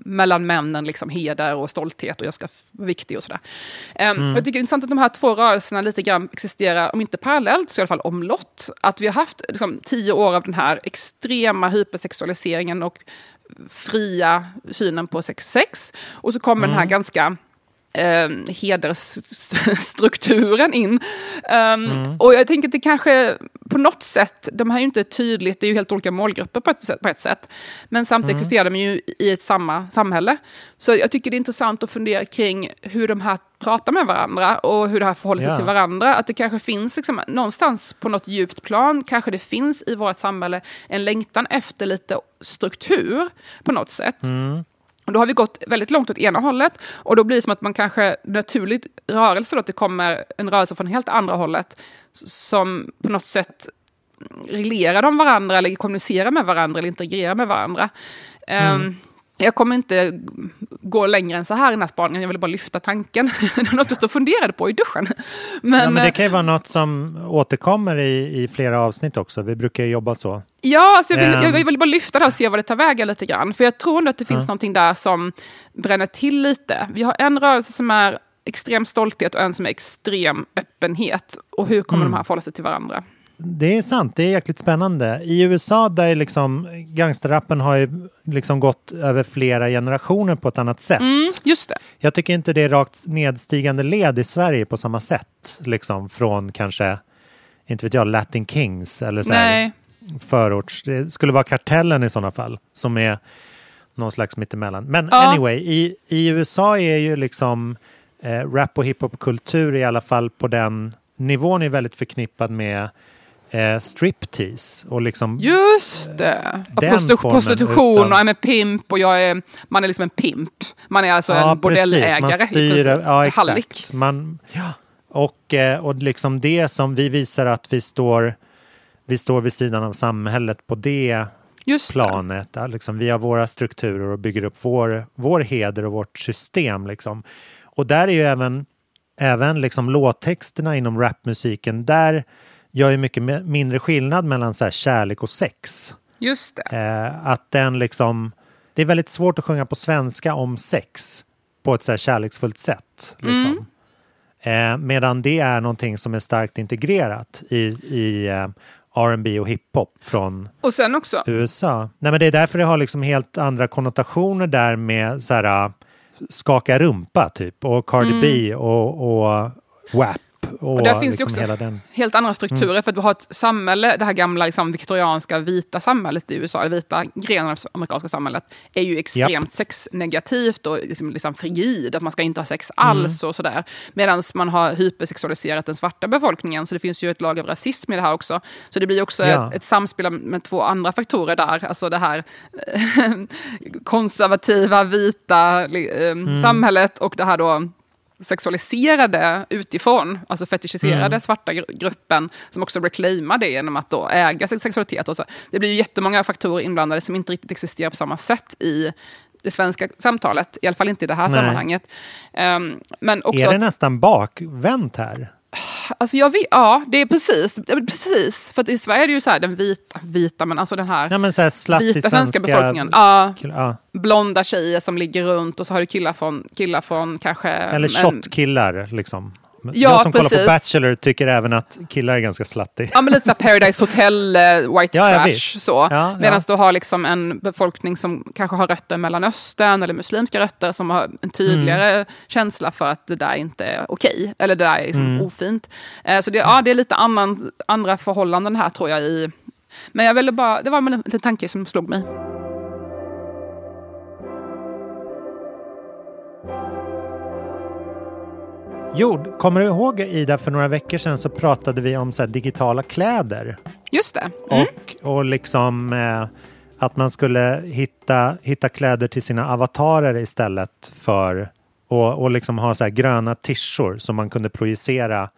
S6: mellan männen, liksom heder och stolthet och jag ska vara viktig och sådär. Um,
S5: Mm.
S6: Jag tycker det är intressant att de här två rörelserna lite grann existerar, om inte parallellt så i alla fall omlott. Att vi har haft liksom, tio år av den här extrema hypersexualiseringen och fria synen på sex, sex. och så kommer den här
S5: Mm.
S6: ganska eh, hedersstrukturen in. Um,
S5: Mm.
S6: Och jag tänker att det kanske på något sätt, de här är ju inte tydligt, det är ju helt olika målgrupper på ett sätt. På ett sätt. Men samtidigt
S5: Mm.
S6: existerar de ju i ett samma samhälle. Så jag tycker det är intressant att fundera kring hur de här pratar med varandra och hur det här förhåller sig
S5: Ja.
S6: till varandra. Att det kanske finns liksom, någonstans på något djupt plan, kanske det finns i vårt samhälle en längtan efter lite struktur på något sätt.
S5: Mm.
S6: Och då har vi gått väldigt långt åt ena hållet och då blir det som att man kanske naturligt rörelse då, att det kommer en rörelse från helt andra hållet som på något sätt reglerar de varandra eller kommunicerar med varandra eller integrerar med varandra.
S5: Ehm, mm.
S6: Um, jag kommer inte gå längre än så här i den här spaningen, jag ville bara lyfta tanken. det var något jag stod och funderade på i duschen. Men,
S5: ja, men det
S6: eh,
S5: kan ju vara något som återkommer i, i flera avsnitt också. Vi brukar ju jobba så.
S6: Ja, alltså jag, vill,
S5: Ehm.
S6: jag vill bara lyfta det och se vad det tar vägen lite grann. För jag tror ändå att det finns
S5: Ja.
S6: någonting där som bränner till lite. Vi har en rörelse som är extrem stolthet och en som är extrem öppenhet. Och hur kommer
S5: Mm.
S6: de här förhålla sig till varandra?
S5: Det är sant, det är jäkligt spännande. I USA där liksom gangsterrappen har ju liksom gått över flera generationer på ett annat sätt.
S6: Mm, just det.
S5: Jag tycker inte det är rakt nedstigande led i Sverige på samma sätt. Liksom från kanske, inte vet jag, Latin Kings eller så här förorts. Det skulle vara Kartellen i sådana fall som är någon slags mittemellan. Men
S6: Ja.
S5: anyway, i, i USA är ju liksom eh, rap och hiphopkultur i alla fall på den nivån är väldigt förknippad med eh, striptease och liksom
S6: Just det! Och
S5: Den
S6: prostitu- prostitution
S5: utan-
S6: och jag är med pimp och jag är, man är liksom en pimp. Man är alltså en bordellägare.
S5: Man styr, ja, exakt.
S6: Hallick.
S5: Man, ja. Och, eh, och liksom det som vi visar att vi står, vi står vid sidan av samhället på det
S6: Just
S5: planet. Ja, liksom, vi har våra strukturer och bygger upp vår, vår heder och vårt system. Liksom. Och där är ju även, även liksom låttexterna inom rapmusiken, där gör ju mycket mindre skillnad mellan så kärlek och sex.
S6: Just det.
S5: Eh, att den liksom, det är väldigt svårt att sjunga på svenska om sex på ett så här kärleksfullt sätt. Liksom. Eh, medan det är någonting som är starkt integrerat i, i eh, R&B och hiphop från
S6: Och sen också,
S5: USA. Nej, men det är därför det har liksom helt andra konnotationer där med så här, äh, skaka rumpa typ och Cardi
S6: Mm.
S5: B och, och WAP och,
S6: Och där finns
S5: liksom
S6: också
S5: hela den.
S6: helt andra strukturer.
S5: Mm.
S6: För att du har ett samhälle, det här gamla liksom, viktorianska vita samhället i USA, eller vita grenen av det amerikanska samhället, är ju extremt sexnegativt och liksom, liksom frigid, att man ska inte ha sex alls och sådär. Medan man har hypersexualiserat den svarta befolkningen, så det finns ju ett lag av rasism i det här också. Så det blir också
S5: Ja.
S6: ett, ett samspel med två andra faktorer där, alltså det här konservativa vita eh, samhället och det här då sexualiserade utifrån, alltså fetischiserade
S5: Mm.
S6: svarta gr- gruppen som också reclaimar det genom att då äga sin sexualitet. Och så. Det blir ju jättemånga faktorer inblandade som inte riktigt existerar på samma sätt i det svenska samtalet, i alla fall inte i det här
S5: Nej.
S6: sammanhanget. Ehm, men också
S5: Är det
S6: att-
S5: nästan bakvänt här?
S6: Alltså jag vet, ja, det är precis. ja, precis. För i Sverige är det ju så här, den vita, vita men alltså den här
S5: Nej, men så här
S6: vita svenska befolkningen. Ja,
S5: ja.
S6: blonda tjejer som ligger runt och så har du killar från, killar från kanske...
S5: Eller
S6: en-
S5: shot-killar
S6: Ja,
S5: jag som kollar
S6: precis.
S5: på Bachelor tycker även att killar är ganska slattiga.
S6: Ja, men lite så Paradise Hotel, eh, White
S5: Ja,
S6: Trash. så.
S5: Ja,
S6: Medan du har liksom en befolkning som kanske har rötter i Mellanöstern eller muslimska rötter som har en tydligare
S5: Mm.
S6: känsla för att det där inte är okej. Eller det där är liksom
S5: Mm.
S6: ofint. Eh, så det, ja, det är lite annan, andra förhållanden här tror jag. i Men jag ville bara, det var en liten tanke som slog mig.
S5: Jo, kommer du ihåg Ida, för några veckor sedan så pratade vi om så digitala kläder.
S6: Just det. Mm.
S5: Och, och liksom eh, att man skulle hitta, hitta kläder till sina avatarer istället för och, och liksom ha så gröna tishor som man kunde projicera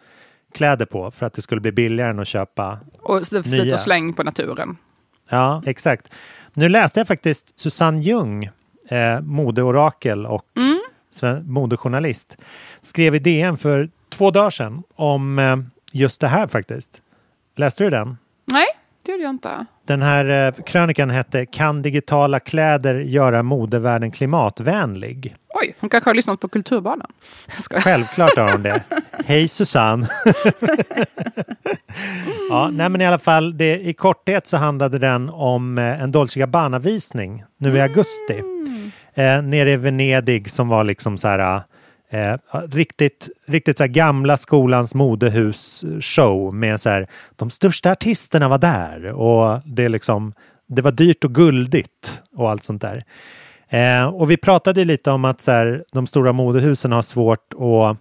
S5: kläder på för att det skulle bli billigare än att köpa
S6: Och slit och släng på naturen.
S5: Ja, exakt. Nu läste jag faktiskt Susanne Ljung, eh, modeorakel och
S6: Mm.
S5: Modejournalist, skrev i DN för två dagar sedan om eh, just det här faktiskt. Läste du den?
S6: Nej, det gjorde jag inte.
S5: Den här eh, krönikan hette Kan digitala kläder göra modevärlden klimatvänlig?
S6: Oj, hon kanske har lyssnat på Kulturbarnen.
S5: Självklart har hon det. Hej Susanne! ja, nej men i alla fall, det, i korthet så handlade den om eh, en Dolce Gabbana-visning nu i augusti. Eh, nere i Venedig som var liksom så här eh, eh, riktigt, riktigt så här gamla skolans modehus-show med så här de största artisterna var där och det liksom det var dyrt och guldigt och allt sånt där. Eh, och vi pratade lite om att så här, de stora modehusen har svårt att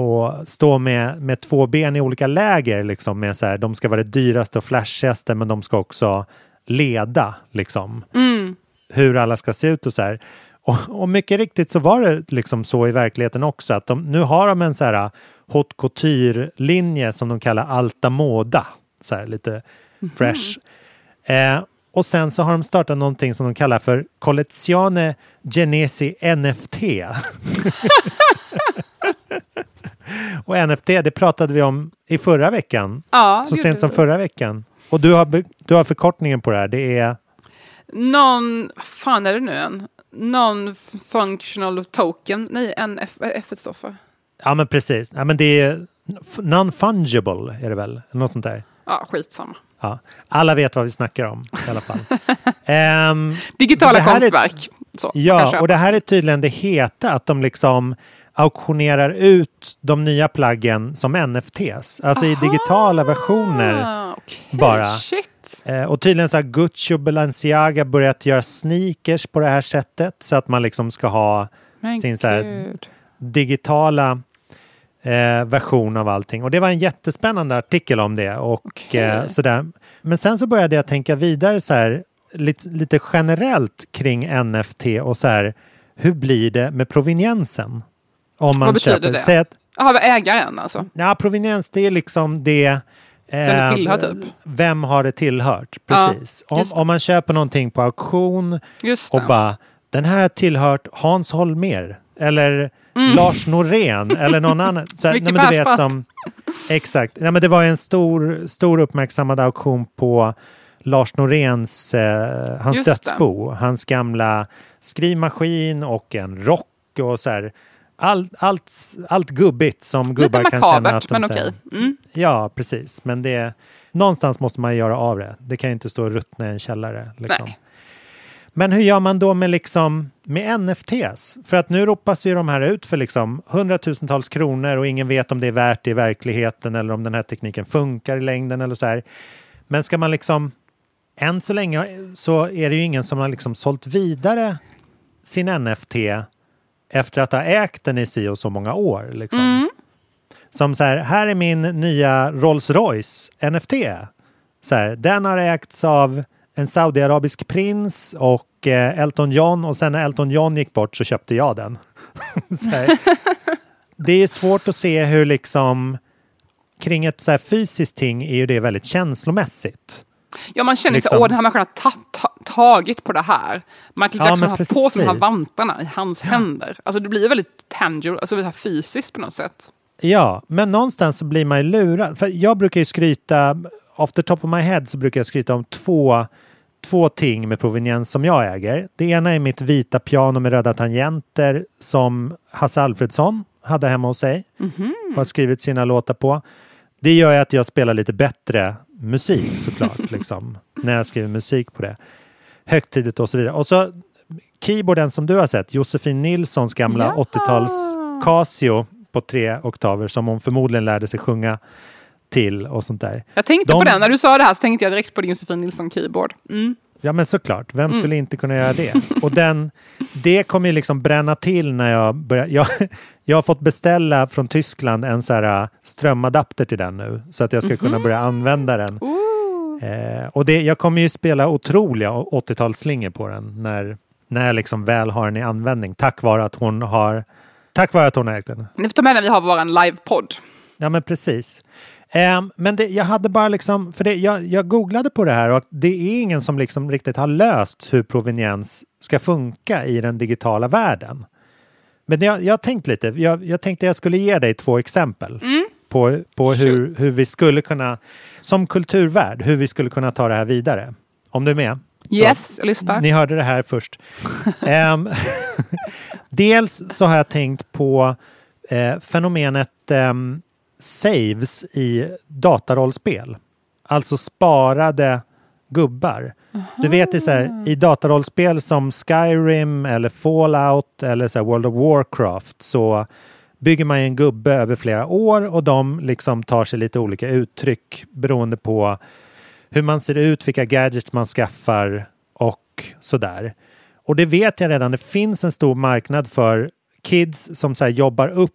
S5: och stå med, med två ben i olika läger. Liksom, med så här, de ska vara det dyraste och flashigaste men de ska också leda liksom,
S6: Mm
S5: hur alla ska se ut och så här. Och, och mycket riktigt så var det liksom så i verkligheten också att de, nu har de en så här haute couture-linje som de kallar Alta Moda. Så här, lite fresh. Eh, och sen så har de startat någonting som de kallar för Collezione Genesi NFT. och NFT, det pratade vi om i förra veckan.
S6: Ja,
S5: så sent som förra veckan. Och du har, du har förkortningen på det här. Det är
S6: Non, fan är det nu än? Non-functional token. Nej, vad är F står för?
S5: Ja men precis. Ja, men det är non-fungible är det väl? Något sånt där.
S6: Ja, skitsamma.
S5: Ja. Alla vet vad vi snackar om i alla fall. Ehm,
S6: Digitala
S5: här är-
S6: konstverk. Så,
S5: Ja, och det här är tydligen det heta att de liksom auktionerar ut de nya plaggen som NFTs. Alltså i digitala versioner
S6: okej,
S5: bara.
S6: Shit.
S5: Eh, och tydligen så har Gucci och Balenciaga börjat göra sneakers på det här sättet så att man liksom ska ha
S6: Men
S5: sin så digitala eh, version av allting. Och det var en jättespännande artikel om det. Och, eh, sådär. Men sen så började jag tänka vidare så här, lite, lite generellt kring NFT och så här, hur blir det med proveniensen? Om man
S6: Vad betyder
S5: köper,
S6: det?
S5: Säg att,
S6: vad ägaren alltså?
S5: ja, proveniens det är liksom det
S6: Vem det
S5: eh,
S6: tillhör, typ.
S5: Vem har det tillhört?
S6: Ja,
S5: Precis. om,
S6: just det.
S5: om man köper någonting på auktion och bara den här har tillhört Hans Holmér eller
S6: Mm.
S5: Lars Norén eller någon annan. Så, nej, men du vet som, exakt. Nej, men det var en stor, stor uppmärksammad auktion på Lars Noréns, eh, hans
S6: Just det.
S5: dödsbo. Hans gamla skrivmaskin och en rock och så här. Allt, allt, allt gubbigt som gubbar kan känna att de
S6: men okej. Mm.
S5: Ja, precis. Men det, någonstans måste man göra av det. Det kan ju inte stå och ruttna i en källare. Liksom. Men hur gör man då med, liksom, med NFTs? För att nu ropas ju de här ut för liksom hundratusentals kronor och ingen vet om det är värt det i verkligheten eller om den här tekniken funkar i längden eller så här. Men ska man liksom... Än så länge så är det ju ingen som har liksom sålt vidare sin NFT efter att ha ägt den i si och så många år. Liksom.
S6: Mm.
S5: Som så här, här är min nya Rolls Royce NFT. Så här, den har ägts av en saudiarabisk prins och eh, Elton John och sen när Elton John gick bort så köpte jag den. så här. Det är svårt att se hur liksom kring ett så här fysiskt ting är ju det väldigt känslomässigt.
S6: Ja, man känner
S5: Liksom.
S6: liksom. åh den här människan har ta, ta, tagit på det här. Michael
S5: Ja,
S6: Jackson
S5: men
S6: har haft på sig de här
S5: precis.
S6: vantarna i hans händer. Alltså det blir väldigt tangible, alltså väldigt så fysiskt på något sätt.
S5: Ja, men någonstans så blir man ju lurad. För jag brukar ju skryta, off the top of my head så brukar jag skryta om två, två ting med proveniens som jag äger. Det ena är mitt vita piano med röda tangenter som Hasse Alfredsson hade hemma hos sig
S6: Mhm.
S5: och har skrivit sina låtar på. Det gör ju att jag spelar lite bättre musik såklart, liksom, när jag skriver musik på det. Högtidligt och så vidare. Och så keyboarden som du har sett, Josefin Nilssons gamla
S6: Ja.
S5: 80-tals Casio på tre oktaver som hon förmodligen lärde sig sjunga till och sånt där.
S6: Jag tänkte
S5: De-
S6: på den, när du sa det här så tänkte jag direkt på din Josefin Nilsson keyboard. Mm.
S5: Ja men såklart, vem
S6: Mm.
S5: skulle inte kunna göra det? Och den, det kommer ju liksom bränna till när jag börjar. Jag, jag har fått beställa från Tyskland en så här äh, strömadapter till den nu så att jag ska kunna börja använda den. Eh, och det, jag kommer ju spela otroliga 80-talsslingor på den när, när jag liksom väl har den i användning tack vare att hon har Tack vare att hon har ägt den.
S6: Ni får ta med när vi har vår livepodd.
S5: Ja, men precis. Ehm, men det, jag hade bara liksom, för det, jag, jag googlade på det här och det är ingen som liksom riktigt har löst hur proveniens ska funka i den digitala världen. Men jag, jag tänkt lite, jag, jag tänkte jag skulle ge dig två exempel på, på hur, hur vi skulle kunna, som kulturvärd, hur vi skulle kunna ta det här vidare. Om du är med?
S6: Yes, jag lyssnar.
S5: Ni hörde det här först. Ehm, dels så har jag tänkt på eh, fenomenet ehm, saves i datarollspel. Alltså sparade gubbar. Du vet i, så här, i datarollspel som Skyrim eller Fallout eller så World of Warcraft så bygger man en gubbe över flera år och de liksom tar sig lite olika uttryck beroende på hur man ser ut, vilka gadgets man skaffar och sådär. Och det vet jag redan, det finns en stor marknad för kids som så jobbar upp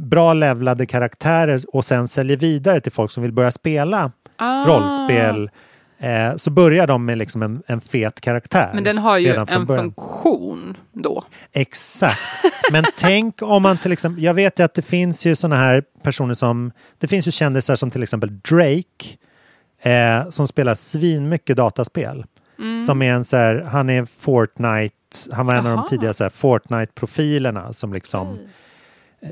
S5: bra levlade karaktärer och sen säljer vidare till folk som vill börja spela
S6: Ah.
S5: rollspel. Eh, så börjar de med liksom en, en fet karaktär.
S6: Men den har ju en
S5: början.
S6: funktion då.
S5: Exakt. Men tänk om man till exempel, jag vet ju att det finns ju sådana här personer som, det finns ju kändisar som till exempel Drake eh, som spelar svinmycket dataspel.
S6: Mm.
S5: Som är en så här, han är Fortnite, han var en av
S6: Jaha.
S5: de tidiga så här Fortnite-profilerna som liksom eh,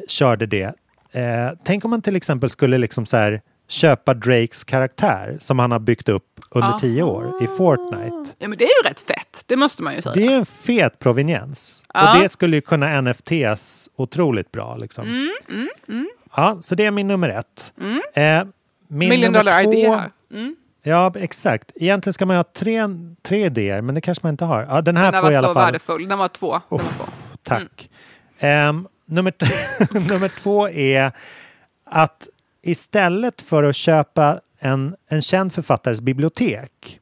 S5: körde det. Eh, tänk om man till exempel skulle liksom så här köpa Drakes karaktär som han har byggt upp under tio år i Fortnite.
S6: Ja men det är ju rätt fett, det måste man ju säga.
S5: Det är en fet proveniens.
S6: Ja.
S5: Och det skulle ju kunna NFTs otroligt bra. Liksom.
S6: Mm, mm, mm.
S5: Ja, så det är min nummer ett.
S6: Mm.
S5: Eh, min
S6: Million
S5: nummer
S6: dollar
S5: två,
S6: här. Mm.
S5: Ja, exakt. Egentligen ska man ha tre, tre idéer, men det kanske man inte har. Ja, den här
S6: Den
S5: får
S6: var
S5: i alla
S6: så
S5: fall...
S6: värdefull, den var två. Den var två.
S5: Tack. Ehm, nummer, nummer två är att istället för att köpa en, en känd författares bibliotek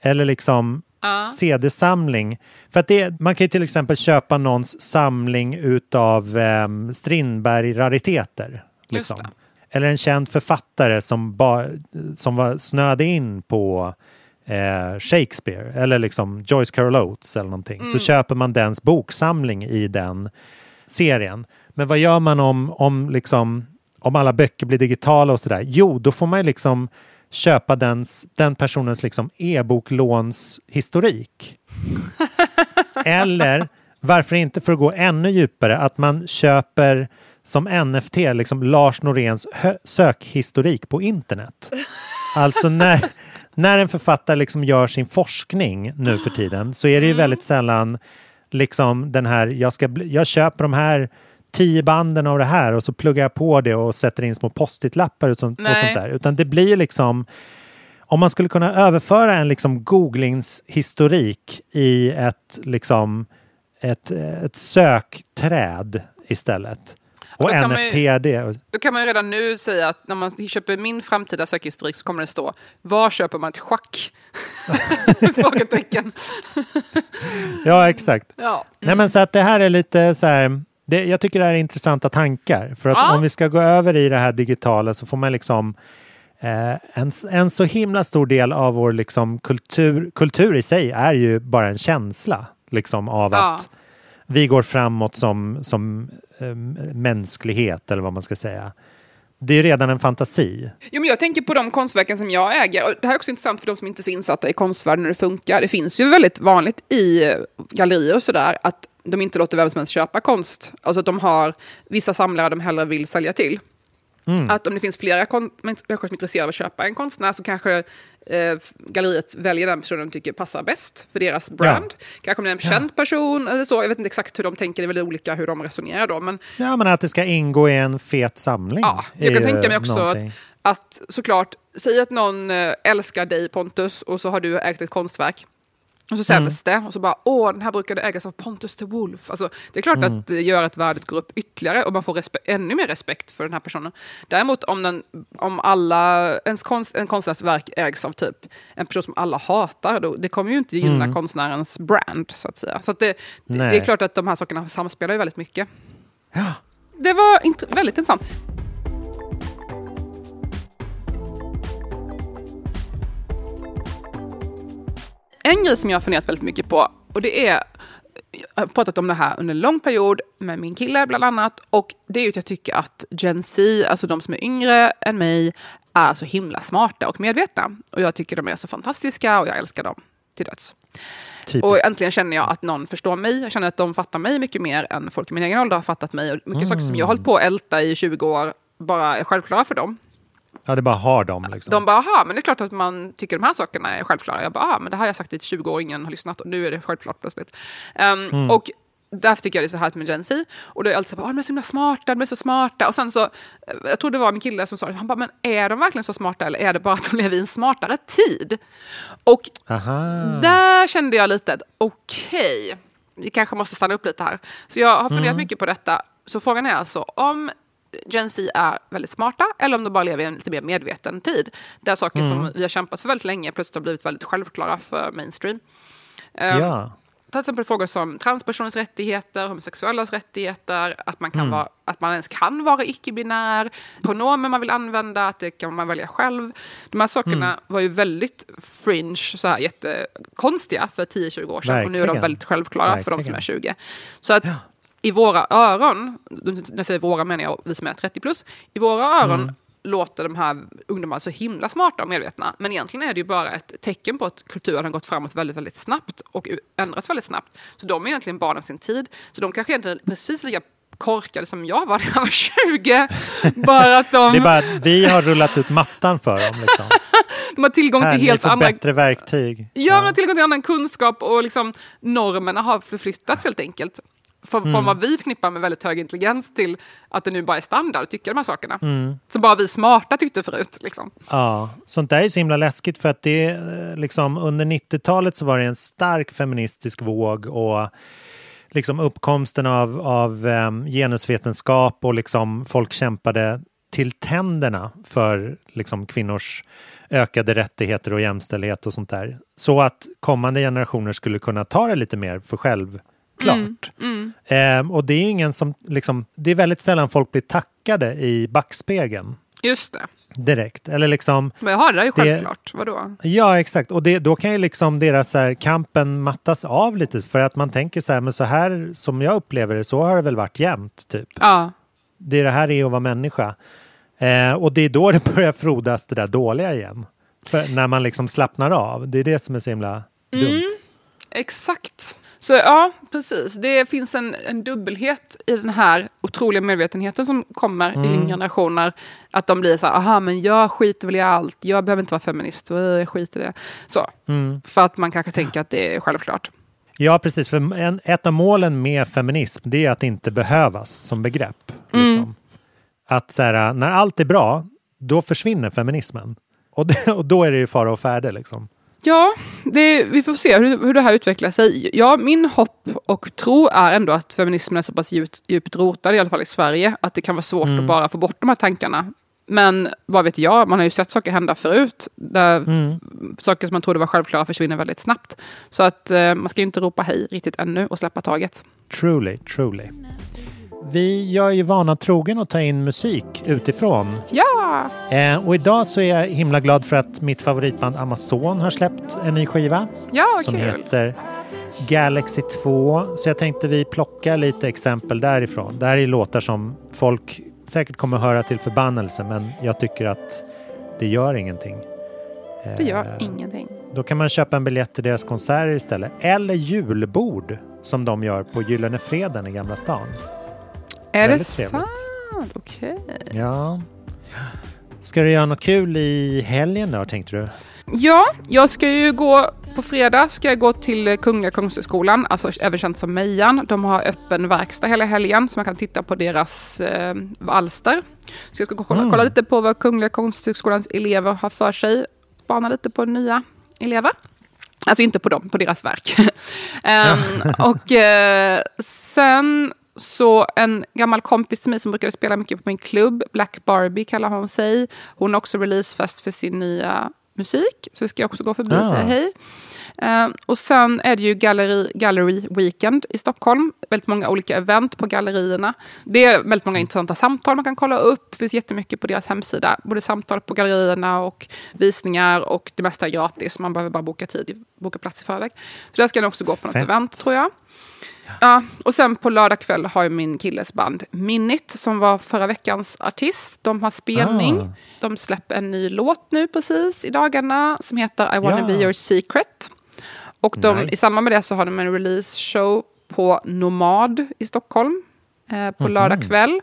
S5: eller liksom
S6: Ja.
S5: CD-samling. För att det, man kan ju till exempel köpa någons samling utav um, Strindberg-rariteter. Liksom. Eller en känd författare som, bara, som var snöade in på eh, Shakespeare eller liksom Joyce Carol Oates eller någonting.
S6: Mm.
S5: Så köper man dens boksamling i den serien. Men vad gör man om, om, liksom, om alla böcker blir digitala och sådär? Jo, då får man liksom köpa dens, den personens liksom e-boklånshistorik. Eller varför inte för att gå ännu djupare att man köper som NFT liksom Lars Noréns sökhistorik på internet. Alltså när, när en författare liksom gör sin forskning nu för tiden så är det ju väldigt sällan liksom den här, jag, ska bli, jag köper de här tio banden av det här och så pluggar jag på det och sätter in små post-it-lappar och sånt, och sånt där. Utan det blir liksom om man skulle kunna överföra en liksom googlingshistorik i ett, liksom, ett, ett sökträd istället. Och,
S6: Och då kan man. Då kan man ju redan nu säga att när man köper min framtida sökhistorik så kommer det stå Var köper man ett schack? Frågetecken.
S5: Ja, exakt.
S6: Ja.
S5: Nej, men så att det här är lite så här. Det, jag tycker det här är intressanta tankar. För att
S6: Ja.
S5: om vi ska gå över i det här digitala så får man liksom eh, en, en så himla stor del av vår liksom kultur, kultur i sig är ju bara en känsla liksom av
S6: Ja.
S5: att vi går framåt som, som eh, mänsklighet eller vad man ska säga. Det är ju redan en fantasi.
S6: Jo, men jag tänker på de konstverken som jag äger. Och det här är också intressant för de som inte är så insatta i konstvärlden hur det funkar. Det finns ju väldigt vanligt i gallerier och sådär att de inte låter vem som helst köpa konst. Alltså att de har vissa samlare de hellre vill sälja till.
S5: Mm.
S6: Att om det finns flera människor som är intresserade av att köpa en konstnär så kanske eh, galleriet väljer den personen de tycker passar bäst för deras brand. Kanske om det är en känd person eller så. Jag vet inte exakt hur de tänker, det är väldigt olika hur de resonerar då. Men
S5: Ja, men att det ska ingå i en fet samling.
S6: Ja, jag kan tänka mig också att,
S5: någonting.
S6: att såklart, säg att någon eh, älskar dig Pontus och så har du ägt ett konstverk. Och så säljs det och så bara, åh, den här brukade ägas av Pontus the Wolf. Alltså, det är klart
S5: Mm.
S6: att det gör att värdet går upp ytterligare och man får ännu mer respekt för den här personen. Däremot om, den, om alla, ens konst, en konstnärs verk ägs av typ en person som alla hatar, då, det kommer ju inte gynna
S5: Mm.
S6: konstnärens brand, så att säga. Så att det, det, är klart att de här sakerna samspelar ju väldigt mycket. Det var int- väldigt intressant. En grej som jag har funderat väldigt mycket på, och det är, jag har pratat om det här under en lång period med min kille bland annat, och det är ju att jag tycker att Gen Z, alltså de som är yngre än mig, är så himla smarta och medvetna. Och jag tycker de är så fantastiska och jag älskar dem till döds.
S5: Typiskt.
S6: Och äntligen känner jag att någon förstår mig. Jag känner att de fattar mig mycket mer än folk i min egen ålder har fattat mig. Och mycket saker som jag har hållit på att älta i 20 år bara är självklara för dem.
S5: Ja, det bara har dem. Liksom.
S6: De bara, aha, men det är klart att man tycker de här sakerna är självklara. Jag bara, ah, men det här har jag sagt i 20 år ingen har lyssnat och nu är det självklart plötsligt. Ehm,
S5: Mm.
S6: Och därför tycker jag det är så här med Gen Z. Och då är alltid så bara, ah, de är så himla smarta, de är så smarta. Och sen så, eh, jag tror det var min kille som sa det, han bara, men är de verkligen så smarta eller är det bara att de lever i en smartare tid? Och
S5: Aha.
S6: där kände jag lite att okej, vi kanske måste stanna upp lite här. Så jag har funderat
S5: Mm.
S6: mycket på detta. Så frågan är alltså om Gen Z är väldigt smarta eller om de bara lever i en lite mer medveten tid. Där saker
S5: Mm.
S6: som vi har kämpat för väldigt länge plötsligt har blivit väldigt självklara för mainstream. Um,
S5: Ja.
S6: Ta till exempel frågor som transpersoners rättigheter, homosexuellas rättigheter, att man, kan
S5: Mm.
S6: vara, att man ens kan vara icke-binär, pronomen man vill använda, att det kan man välja själv. De här sakerna
S5: Mm.
S6: var ju väldigt fringe, så här jättekonstiga för 10-20 år sedan. Och nu är de
S5: Verkligen.
S6: väldigt självklara för de som
S5: Verkligen.
S6: är 20. Så att i våra öron, när jag säger våra menar jag vi som är 30 plus, i våra öron
S5: Mm.
S6: låter de här ungdomarna så himla smarta och medvetna. Men egentligen är det ju bara ett tecken på att kulturen har gått framåt väldigt, väldigt snabbt och ändrats väldigt snabbt. Så de är egentligen barn av sin tid. Så de kanske egentligen är precis lika korkade som jag var när jag var 20. bara att de,
S5: Det är bara att vi har rullat ut mattan för dem. Liksom.
S6: de har tillgång
S5: Här,
S6: till
S5: ni
S6: helt andra...
S5: bättre verktyg.
S6: Ja, man har tillgång till annan kunskap och liksom normerna har förflyttats helt enkelt. Från,
S5: Mm.
S6: vad vi förknippar med väldigt hög intelligens till att det nu bara är standard att tycka de här sakerna.
S5: Mm.
S6: Som bara vi smarta tyckte förut. Liksom.
S5: Ja, sånt där är så himla läskigt för att det eh, liksom under 90-talet så var det en stark feministisk våg och liksom uppkomsten av, av em, genusvetenskap och liksom folk kämpade till tänderna för liksom kvinnors ökade rättigheter och jämställdhet och sånt där. Så att kommande generationer skulle kunna ta det lite mer för självklart.
S6: Mm, mm.
S5: Ehm, och det är ingen som liksom, det är väldigt sällan folk blir tackade i backspegeln
S6: Just det.
S5: direkt. Eller liksom,
S6: Men jaha, det är ju
S5: Det-
S6: självklart. Vadå?
S5: Ja, exakt. Och det, då kan ju liksom deras här, kampen mattas av lite för att man tänker så här, men så här som jag upplever det, så har det väl varit jämt. Typ.
S6: Ja.
S5: Det är det här är att vara människa. Eh, och det är då det börjar frodas det där dåliga igen. För när man liksom slappnar av. Det är det som är så himla dumt.
S6: Mm, exakt. Så ja, precis. Det finns en, en dubbelhet i den här otroliga medvetenheten som kommer
S5: Mm.
S6: i yngre generationer. Att de blir så här, aha, men jag skiter väl i allt. Jag behöver inte vara feminist. Jag skiter i det. Så.
S5: Mm.
S6: För att man kanske tänker att det är självklart.
S5: Ja, precis. För en, ett av målen med feminism, det är att inte behövas som begrepp.
S6: Mm.
S5: Liksom. Att så här, när allt är bra, då försvinner feminismen. Och, det, och då är det ju fara och färde liksom.
S6: Ja, det, vi får se hur, hur det här utvecklar sig. Ja, min hopp och tro är ändå att feminismen är så pass djupt, djupt rotad, i alla fall i Sverige, att det kan vara svårt
S5: Mm.
S6: att bara få bort de här tankarna. Men vad vet jag, man har ju sett saker hända förut, där
S5: Mm.
S6: saker som man trodde var självklara försvinner väldigt snabbt. Så att eh, man ska ju inte ropa hej riktigt ännu och släppa taget.
S5: Truly, truly. Vi gör ju vana trogen att ta in musik utifrån.
S6: Ja!
S5: Eh, och idag så är jag himla glad för att mitt favoritband Amazon har släppt en ny skiva.
S6: Ja,
S5: som
S6: kul!
S5: heter Galaxy 2. Så jag tänkte vi plockar lite exempel därifrån. Det här är låtar som folk säkert kommer höra till förbannelse men jag tycker att det gör ingenting.
S6: Det gör
S5: Eh,
S6: ingenting.
S5: Då kan man köpa en biljett till deras konserter istället. Eller julbord som de gör på Gyllene Freden i Gamla stan.
S6: Är det sant? Okej.
S5: Ja. Ska du göra något kul i helgen då tänkte du?
S6: Ja, jag ska ju gå på fredag ska jag gå till Kungliga Konsthögskolan, alltså även känt som Mejan. De har öppen verkstad hela helgen så man kan titta på deras eh, alster. Så jag ska gå och kolla,
S5: Mm.
S6: kolla lite på vad Kungliga Konsthögskolans elever har för sig. Spana lite på nya elever. Alltså inte på dem, på deras verk. Ehm, och eh, sen så en gammal kompis till mig som brukade spela mycket på min klubb, Black Barbie kallar hon sig. Hon har också releasefest för sin nya musik. Så ska jag också gå förbi och
S5: Ah.
S6: säga hej. Ehm, och sen är det ju galleri, gallery Weekend i Stockholm. Väldigt många olika event på gallerierna. Det är väldigt många intressanta samtal man kan kolla upp. Det finns jättemycket på deras hemsida. Både samtal på gallerierna och visningar och det mesta är gratis. Man behöver bara boka tid, boka plats i förväg. Så där ska jag också gå på något
S5: Fett.
S6: event tror jag. Ja, och sen på lördag kväll har jag min killes band Minit som var förra veckans artist. De har spelning.
S5: Ah.
S6: De släpper en ny låt nu precis i dagarna som heter I wanna
S5: Ja.
S6: be your secret. Och de,
S5: Nice.
S6: i samband med det så har de en release show på Nomad i Stockholm eh, på
S5: Mhm.
S6: lördag kväll.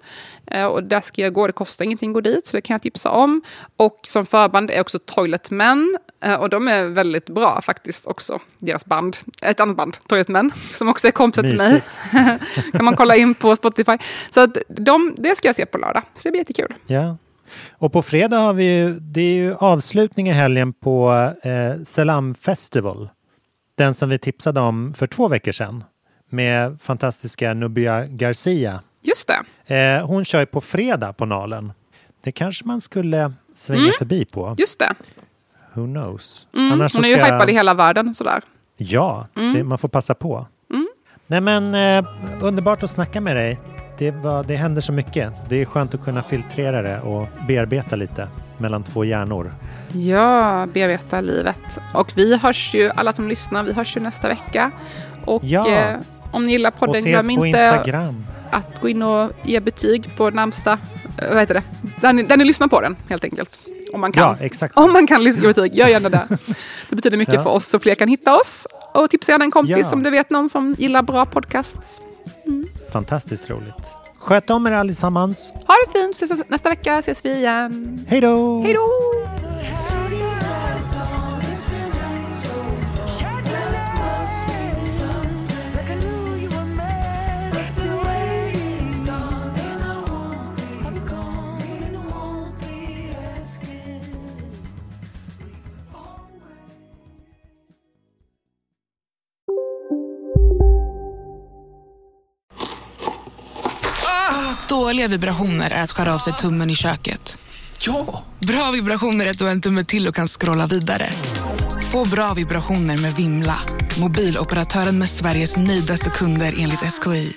S6: Eh, och där ska jag gå, det kostar ingenting att gå dit så det kan jag tipsa om. Och som förband är också Toilet Men eh, och de är väldigt bra faktiskt också, deras band. Ett annat band, Toilet Men, som också är kompisar till mig. kan man kolla in på Spotify. Så att de, det ska jag se på lördag, så det blir jättekul.
S5: Ja. Och på fredag har vi ju, det är ju avslutning i helgen på eh, Salam Festival. Den som vi tipsade om för två veckor sedan med fantastiska Nubia Garcia.
S6: Just det,
S5: Eh, hon kör ju på fredag på Nalen. Det kanske man skulle svänga
S6: Mm.
S5: förbi på.
S6: just det.
S5: Who knows?
S6: Mm,
S5: Annars
S6: hon är ju
S5: ska
S6: hypad i hela världen sådär.
S5: Ja,
S6: Mm.
S5: det, man får passa på.
S6: Mm.
S5: Nej men eh, underbart att snacka med dig. Det, var, det händer så mycket. Det är skönt att kunna filtrera det och bearbeta lite mellan två hjärnor.
S6: Ja, bearbeta livet. Och vi hörs ju, alla som lyssnar, vi hörs ju nästa vecka. Och
S5: Ja.
S6: eh, om ni gillar podden, glöm inte att gå in och ge betyg på närmsta, eh, vad heter det, där ni, där ni lyssnar på den helt enkelt. Om man kan.
S5: Ja.
S6: Om man kan lyssna på betyg, gör gärna det. Det betyder mycket
S5: Ja.
S6: för oss så fler kan hitta oss. Och tipsa gärna en kompis
S5: Ja.
S6: om du vet någon som gillar bra podcasts.
S5: Fantastiskt roligt. Sköt om er allesammans.
S6: Ha det fint, ses nästa vecka ses vi igen.
S5: Hej då!
S6: Hej då!
S9: Dåliga vibrationer är att skära av sig tummen i köket.
S10: Ja!
S9: Bra vibrationer är att du har en tumme till och kan scrolla vidare. Få bra vibrationer med Vimla. Mobiloperatören med Sveriges nöjdaste kunder enligt SKI.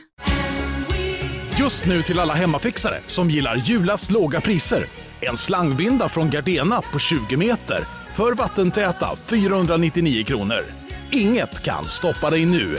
S4: Just nu till alla hemmafixare som gillar julast låga priser. En slangvinda från Gardena på 20 meter för vattentäta 499 kronor. Inget kan stoppa dig nu.